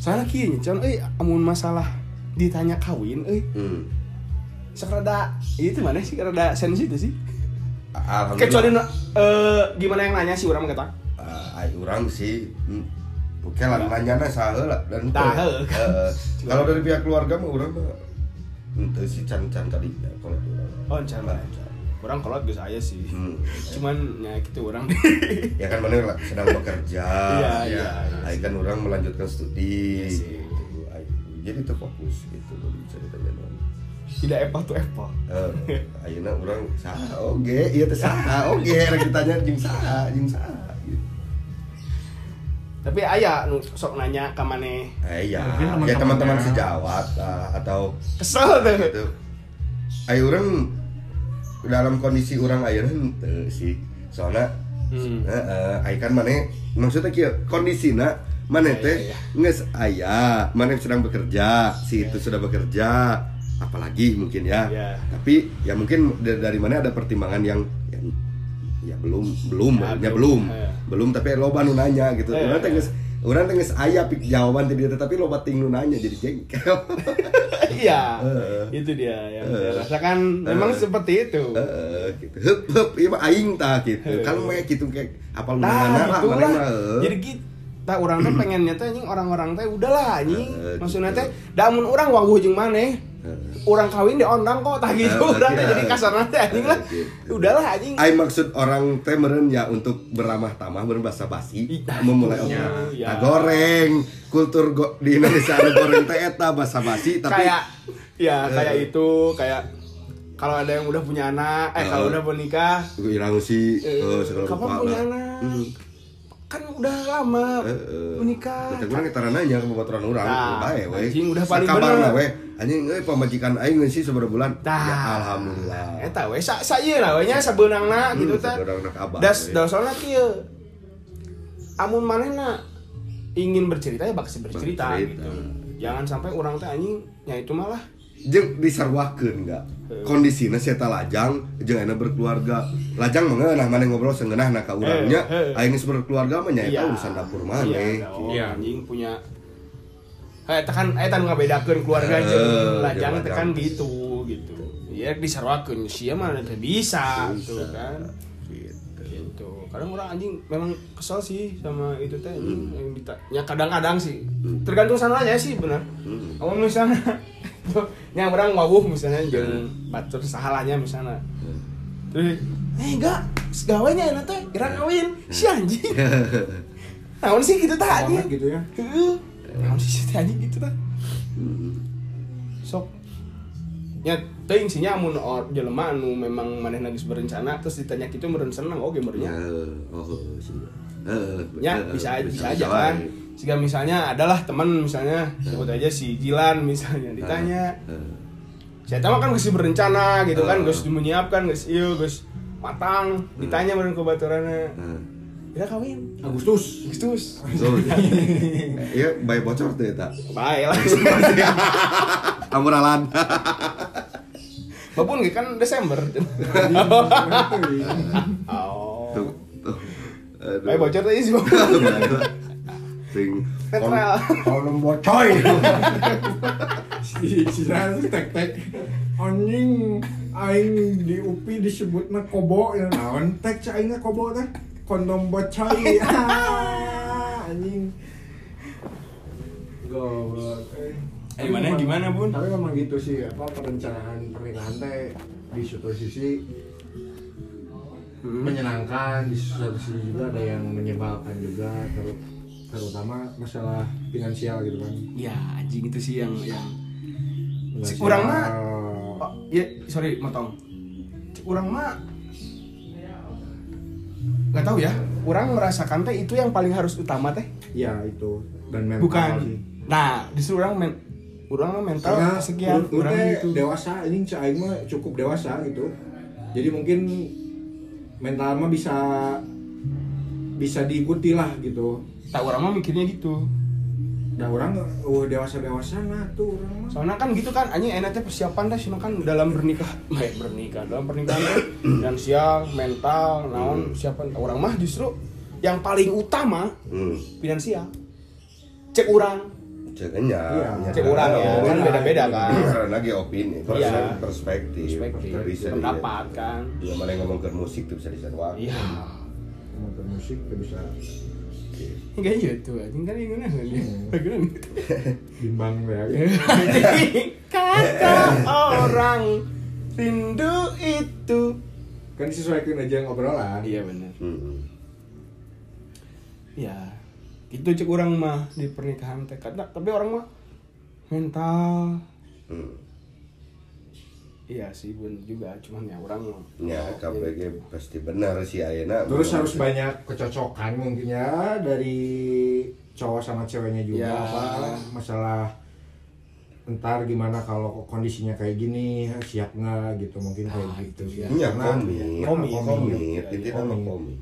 Soalnya kieu nya, Con, euy amun masalah ditanya kawin euy Hmm. sok rada itu mana sih rada sensitif sih. Alhamdulillah. Kecuali eh gimana yang nanya sih orang kata. Ah, ai urang sih hmm. Oke lah, nanyana saha lah dan teu. Tah, heuh. Heeh. Kalau dari pihak keluarga mah urang mah Ente sih can-can tadi ya, kalau. Oh, can. Lah. Orang kolot geus aya sih. Hmm. Cuman ya gitu orang. ya kan mana lah sedang bekerja Iya, ya iya. Ai kan orang melanjutkan studi Iya sih. gitu. Jadi terfokus gitu belum bisa ditanya non Tidak apple to apple. eh ayeuna orang saha oge ieu teh saha oge rek ditanya jeung saha jeung saha gitu Tapi aya nu sok nanya ka maneh. eh ya Mungkin ya teman-teman sejawat lah, atau Kesel tuh. gitu ayo orang dalam kondisi orang ayeuna henteu sih soalnya Hmm. heeh ai kan maneh maksudnya kieu kondisina maneh Ya, teh ya, ya. geus aya maneh sedang bekerja si itu sudah bekerja apalagi mungkin ya Ya. tapi ya mungkin da- dari mana ada pertimbangan yang ya, ya belum belum Ya, ya, belum. belum Ya. belum tapi loba nu nanya gitu Ya, urang ya, teh ya. geus urang teh geus aya pik jawaban teh, tapi loba ting nu nanya jadi jengkel Iya, Eh. itu dia yang Eh. saya rasakan. Memang Eh. seperti itu. Heeh, gitu. Hup hup mah aing tah gitu. Kalau mah gitu kayak apal Nah, undangan lah gitu. Jadi kita orang teh pengennya teh anjing orang-orang teh udahlah anjing. Maksudnya gitu. teh da mun urang wawuh jeung maneh. Orang kawin diondang kok tah gitu. Urang teh iya. jadi kasarna teh anjing lah. Eh, gitu. Udahlah anjing. Ai maksud orang teh ya untuk beramah tamah meureun basa basi Iya, memulai omongan. Iya. Nah, goreng kultur go- di Indonesia ada goreng teh eta basa basi tapi kayak ya kayak itu kayak kalau ada yang udah punya anak, eh kalau Eh. udah menikah, gue ilang sih segala kapan punya anak? Hmm. Kan udah lama Eh, eh. menikah. Teh urang eta nanya ke babaturan urang, Nah, bae we. anjing, udah paling Sakabarna bener. we. Anjing euy pamajikan aing geus sih sabaraha bulan. Tah. Ya alhamdulillah. Eta we sa sa ieu lah we nya sabeunangna gitu Hmm, tah. sabeunangna ka Abah, Das we. das soalna kieu. Amun manehna ingin bercerita ya bakal bercerita Bercerita. gitu. Jangan sampai orang teh anjing nya itu malah jeung disarwakeun enggak Heuh. kondisina si eta lajang jeung ayeuna berkeluarga lajang mah ngeunah maneh ngobrol seungeunah na ka urangnya Heuh, heuh. aing geus berkeluarga mah nya eta Iya. urusan dapur Iya, maneh dong, Iya. anjing punya Eh, tekan eh tan ngabedakeun keluarga Eh, jeung lajang jeung tekan lajang. gitu gitu. Ya disarwakeun sia mah teh bisa Bisa. gitu kan. gitu gitu kadang orang anjing memang kesel sih sama itu teh anjing yang dita ya kadang-kadang sih tergantung sananya sih benar Hmm. kalau misalnya yang orang wawuh misalnya jeung batur sahalanya misalnya. Terus eh enggak segawanya enak teh kira kawin si anjing. Naon sih gitu anjing gitu ya. Heeh. naon sih si anjing gitu tah? Sok. Ya teuing sih nya mun or jelema anu memang manehna geus berencana terus ditanya kitu meureun seneng oge meureun ya nya oh sih Heuh, ya heuh, bisa bisa aja bisa kan. Jika misalnya adalah teman misalnya sebut aja si Jilan misalnya ditanya Heuh. saya tahu kan geus berencana gitu kan Eh. geus menyiapkan geus ieu geus matang ditanya meureun ke baturana Heuh. kira kawin Agustus. Agustus So, iya, bayi bocor tuh ya, tak? baik langsung Amuralan. Ge kan Desember oh Tuh, tuh. Aduh. baik bocor tadi sih Sing. Kalau bocoy. si si tuh tek tek. Anjing aing di UPI disebutna kobo ya naon tek cai aingna kobo teh kondom bocoy. Ah, anjing. Goblok. eh. Eh, gimana, gimana, Bun? Tapi memang gitu sih apa perencanaan pernikahan teh di suatu sisi menyenangkan di satu sisi juga ada yang menyebalkan juga ter- terutama masalah finansial gitu kan. Ya anjing itu sih yang yang Si Finansial. urang mah oh, ya sorry motong. Cik urang mah nggak tahu ya. Orang merasakan teh itu yang paling harus utama teh. Ya itu. Dan mental bukan. sih. Nah justru orang men orang mental karena sekian orang itu dewasa ini aing mah cukup dewasa gitu. Jadi mungkin mental mah bisa bisa diikuti lah gitu. Tak orang mah mikirnya gitu. Nah orang uh, dewasa dewasa nah tuh orang mah. Soalnya kan gitu kan anjing enaknya persiapan dah sih kan dalam bernikah. Baik bernikah dalam pernikahan teh finansial mental naon siapan orang mah justru yang paling utama Hmm. finansial. Cek orang. Ceknya. Iya. Cek urang ya, kan beda-beda kan. Karena lagi opini, Iya. perspektif, perspektif. Bisa pendapat kan. Ya mana yang ngomong ke musik tuh bisa disewa. iya musik gak bisa Enggak iya tuh, anjing kan yang dia. Bagian gitu. bimbang ya Kata orang rindu itu. kan disesuaikan aja ngobrolan Iya benar. Hmm. Iya. Itu cek orang mah di pernikahan teh. Tapi orang mah mental. Hmm. Iya sih bun juga cuman ya orang. Ya, KPG pasti benar sih Ayeuna. terus harus banyak kecocokan mungkin ya dari cowok sama ceweknya juga Ya. apa masalah ntar gimana kalau kondisinya kayak gini siap nggak gitu mungkin kayak gitu ya Iya, Karena- komit, Komit. komit, intinya mah Komit. komit.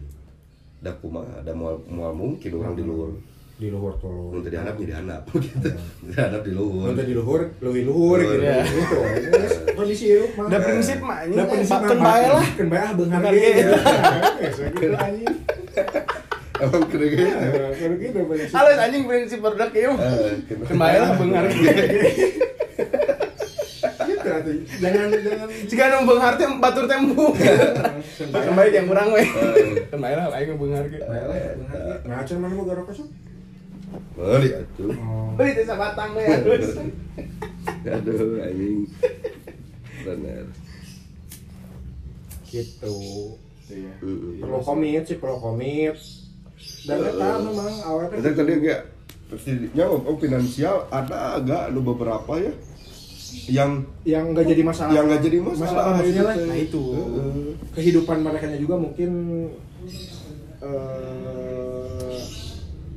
Da kumaha, ada mual, mual mungkin orang di luar. Di luhur tuh Untuk dihanap, jadi hanap gitu. Dihanap di luar. Untuk di luhur, lebih luhur gitu. Iya. Gitu. Terus Kondisi hidup mah. Da prinsip mah anjing Da prinsip bakeun bae lah. Bakeun bae ah ge. gitu anjing. Emang keren gitu. Gitu prinsip. Halus anjing prinsip ieu. Eh, kenapa? Kembali lah beunghar ge. Gitu. Jangan jangan Jika nu beunghar teh batur teh embung. Kembali yang kurang we. Kembali lah aing mah beunghar ge. Nah, acan mana boga rokok sok? Beli atuh. Oh. Beli teh sabatang we halus. Aduh, anjing. Bener. Gitu. Iya. Perlu komit sih, perlu komit. Dan eta memang awalnya Nanti tadi kayak pastinya oh, finansial ada agak ada beberapa ya yang yang nggak jadi masalah yang nggak jadi masalah, maksudnya lah Nah, itu. Kehidupan mereka juga mungkin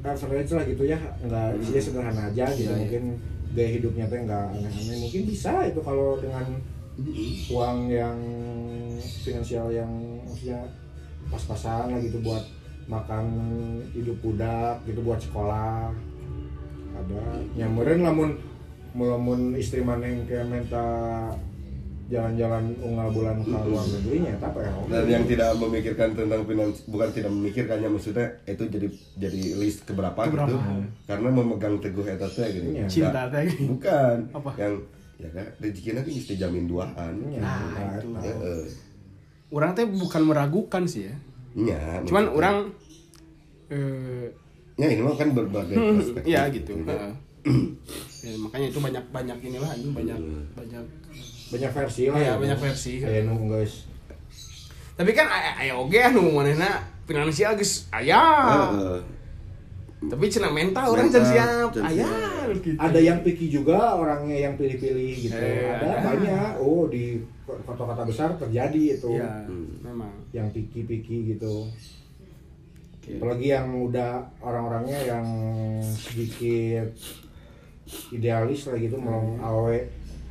eh average lah gitu ya. Nggak dia sederhana aja gitu. Iya, iya. mungkin gaya hidupnya teh nggak aneh-aneh. Mungkin bisa itu kalau dengan uang yang finansial yang maksudnya pas-pasan lah gitu buat makan hidup budak gitu buat sekolah. Ada. Nyamperin lamun lamun istri maneng kayak minta jalan-jalan unggal bulan ke luar negerinya apa ya dan yang tidak memikirkan tentang finans bukan tidak memikirkannya maksudnya itu jadi jadi list keberapa, Keberapa. gitu karena memegang teguh eta teh gitu Iya. Cinta teh. bukan Apa? yang ya kan rezekinya kan mesti jamin duaan Iya, Nah, nah, itu. nah. Heeh. Orang teh bukan meragukan sih ya. Iya, Cuman maksudnya. orang eh ya ini mah kan berbagai Hmm, perspektif Iya gitu. ya. Heeh. ya, makanya itu banyak banyak inilah anjing banyak banyak. Banyak versi lah Iya, gitu. banyak versi. kayak nu guys Tapi kan aya aya oge anu manehna finansial geus aya. Heeh. Tapi cenah mental orang can siap. can Aya siap. gitu. ada yang picky juga orangnya yang pilih-pilih gitu Eh, ada, ada. banyak oh di kota-kota besar terjadi itu Iya, Hmm. memang. yang picky-picky gitu Oke. apalagi yang udah orang-orangnya yang sedikit idealis lah gitu mau awe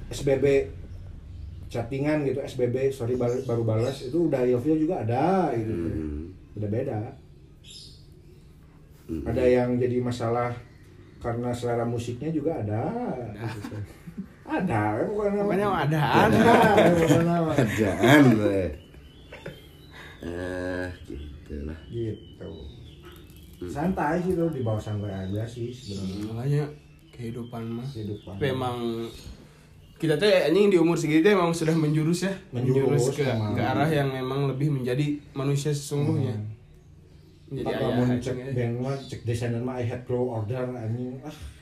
SBB chattingan gitu SBB sorry bal- baru balas itu udah ilfil juga ada gitu. Hmm. udah beda. Hmm. ada yang jadi masalah karena selera musiknya juga ada gitu. ada bukan mah ada. ada. Bukan nama. kerjaan eh gitu lah. Gitu. Santai sih tuh di bawah santai aja sih sebenarnya. Makanya kehidupan mah kehidupan. Tapi emang kita teh anjing di umur segitu emang sudah menjurus ya. Menjurus, ke, emang. ke arah yang memang lebih menjadi manusia sesungguhnya. Menjadi Pak ayah anjing cek band mah cek desainer mah I had grow order anjing. Ah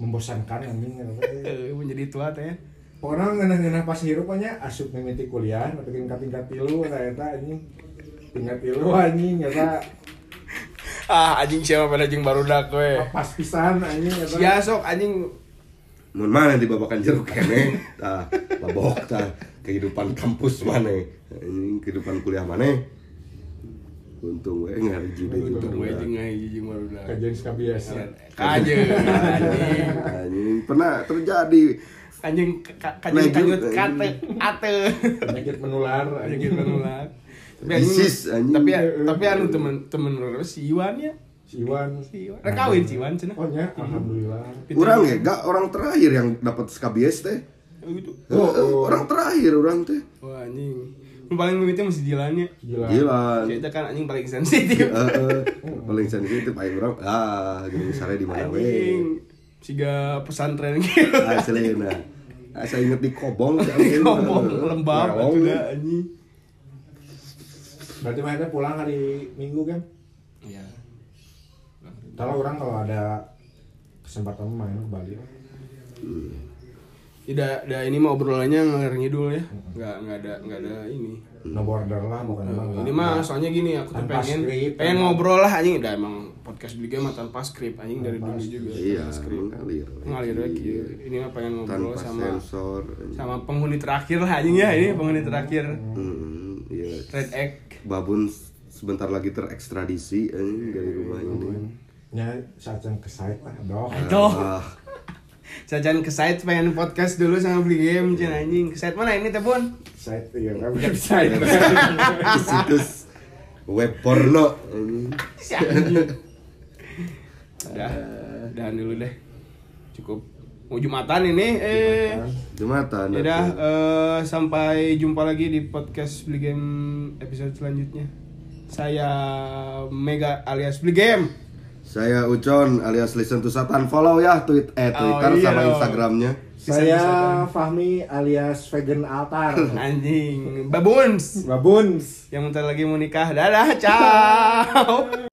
membosankan anjing Eh, menjadi tua teh. Orang ngeunah-ngeunah pas hirup nya asup mimiti kuliah tapi tingkat tingkat tilu eta anjing. Tingkat tilu anjing eta ah anjing siapa pada anjing baru dak we? Pas pisan anjing ya sok anjing Mun mana dibabakan jeruk kene, tah babok tah kehidupan kampus mana, ini kehidupan kuliah mana. Untung we ngariji deui untung we jeung baru dak kajian anjing Anjing pernah terjadi. anjing ka- kajeng Lanjut, kajut kate ate penyakit menular anjing. menular. Tapi anjing. tapi tapi anu temen temen si Iwan ya si Iwan si Iwan Rek kawin si Iwan cenah oh nya alhamdulillah. Orang ya, gak orang terakhir yang dapat skabies teh. Oh, gitu. Heeh, orang terakhir orang teh. wah anjing. Yang paling mimitnya masih jalannya gila Gila. kita kan anjing paling sensitif. Heeh, paling sensitif aing orang ah gini sare di mana we. anjing. Siga pesantren. Gitu Aslina. Asa inget di kobong si anjing. ngomong lembab juga anjing. Berarti mainnya pulang hari minggu kan? Iya kalau orang kalau ada kesempatan main ke Bali. Tidak ada ini mah obrolannya ngalir ngidul ya. Nggak nggak ada nggak ada ini. No border lah bukan emang Nah, ini mah soalnya gini aku tuh pengen skrip, pengen ngobrol lah anjing. Udah emang podcast Bliga mah tanpa skrip anjing dari dulu juga. Iya, tanpa skrip ngalir. ngalir lagi. Ini mah pengen ngobrol Tanpa sama sensor. sama penghuni terakhir lah anjing ya. Ini penghuni terakhir. Hmm, iya. Red Egg. Babun sebentar lagi terekstradisi anjing dari rumah yang ke site lah doh Aduh. Jajan ke site pengen podcast dulu sama beli game cina anjing. Ke site mana ini teh Bun? Site iya kan website. situs web porno. Udah, udahan dulu deh. Cukup. Mau Jumatan ini eh Jumatan Udah eh, sampai jumpa lagi di podcast Beli Game episode selanjutnya. Saya Mega alias Beli Game. Saya Ucon alias listen to Satan follow ya tweet eh Oh, Twitter iya sama dong. Instagramnya Saya Fahmi alias Vegan Altar. Anjing, babuns. Babuns. Yang bentar lagi mau nikah. Dadah, ciao.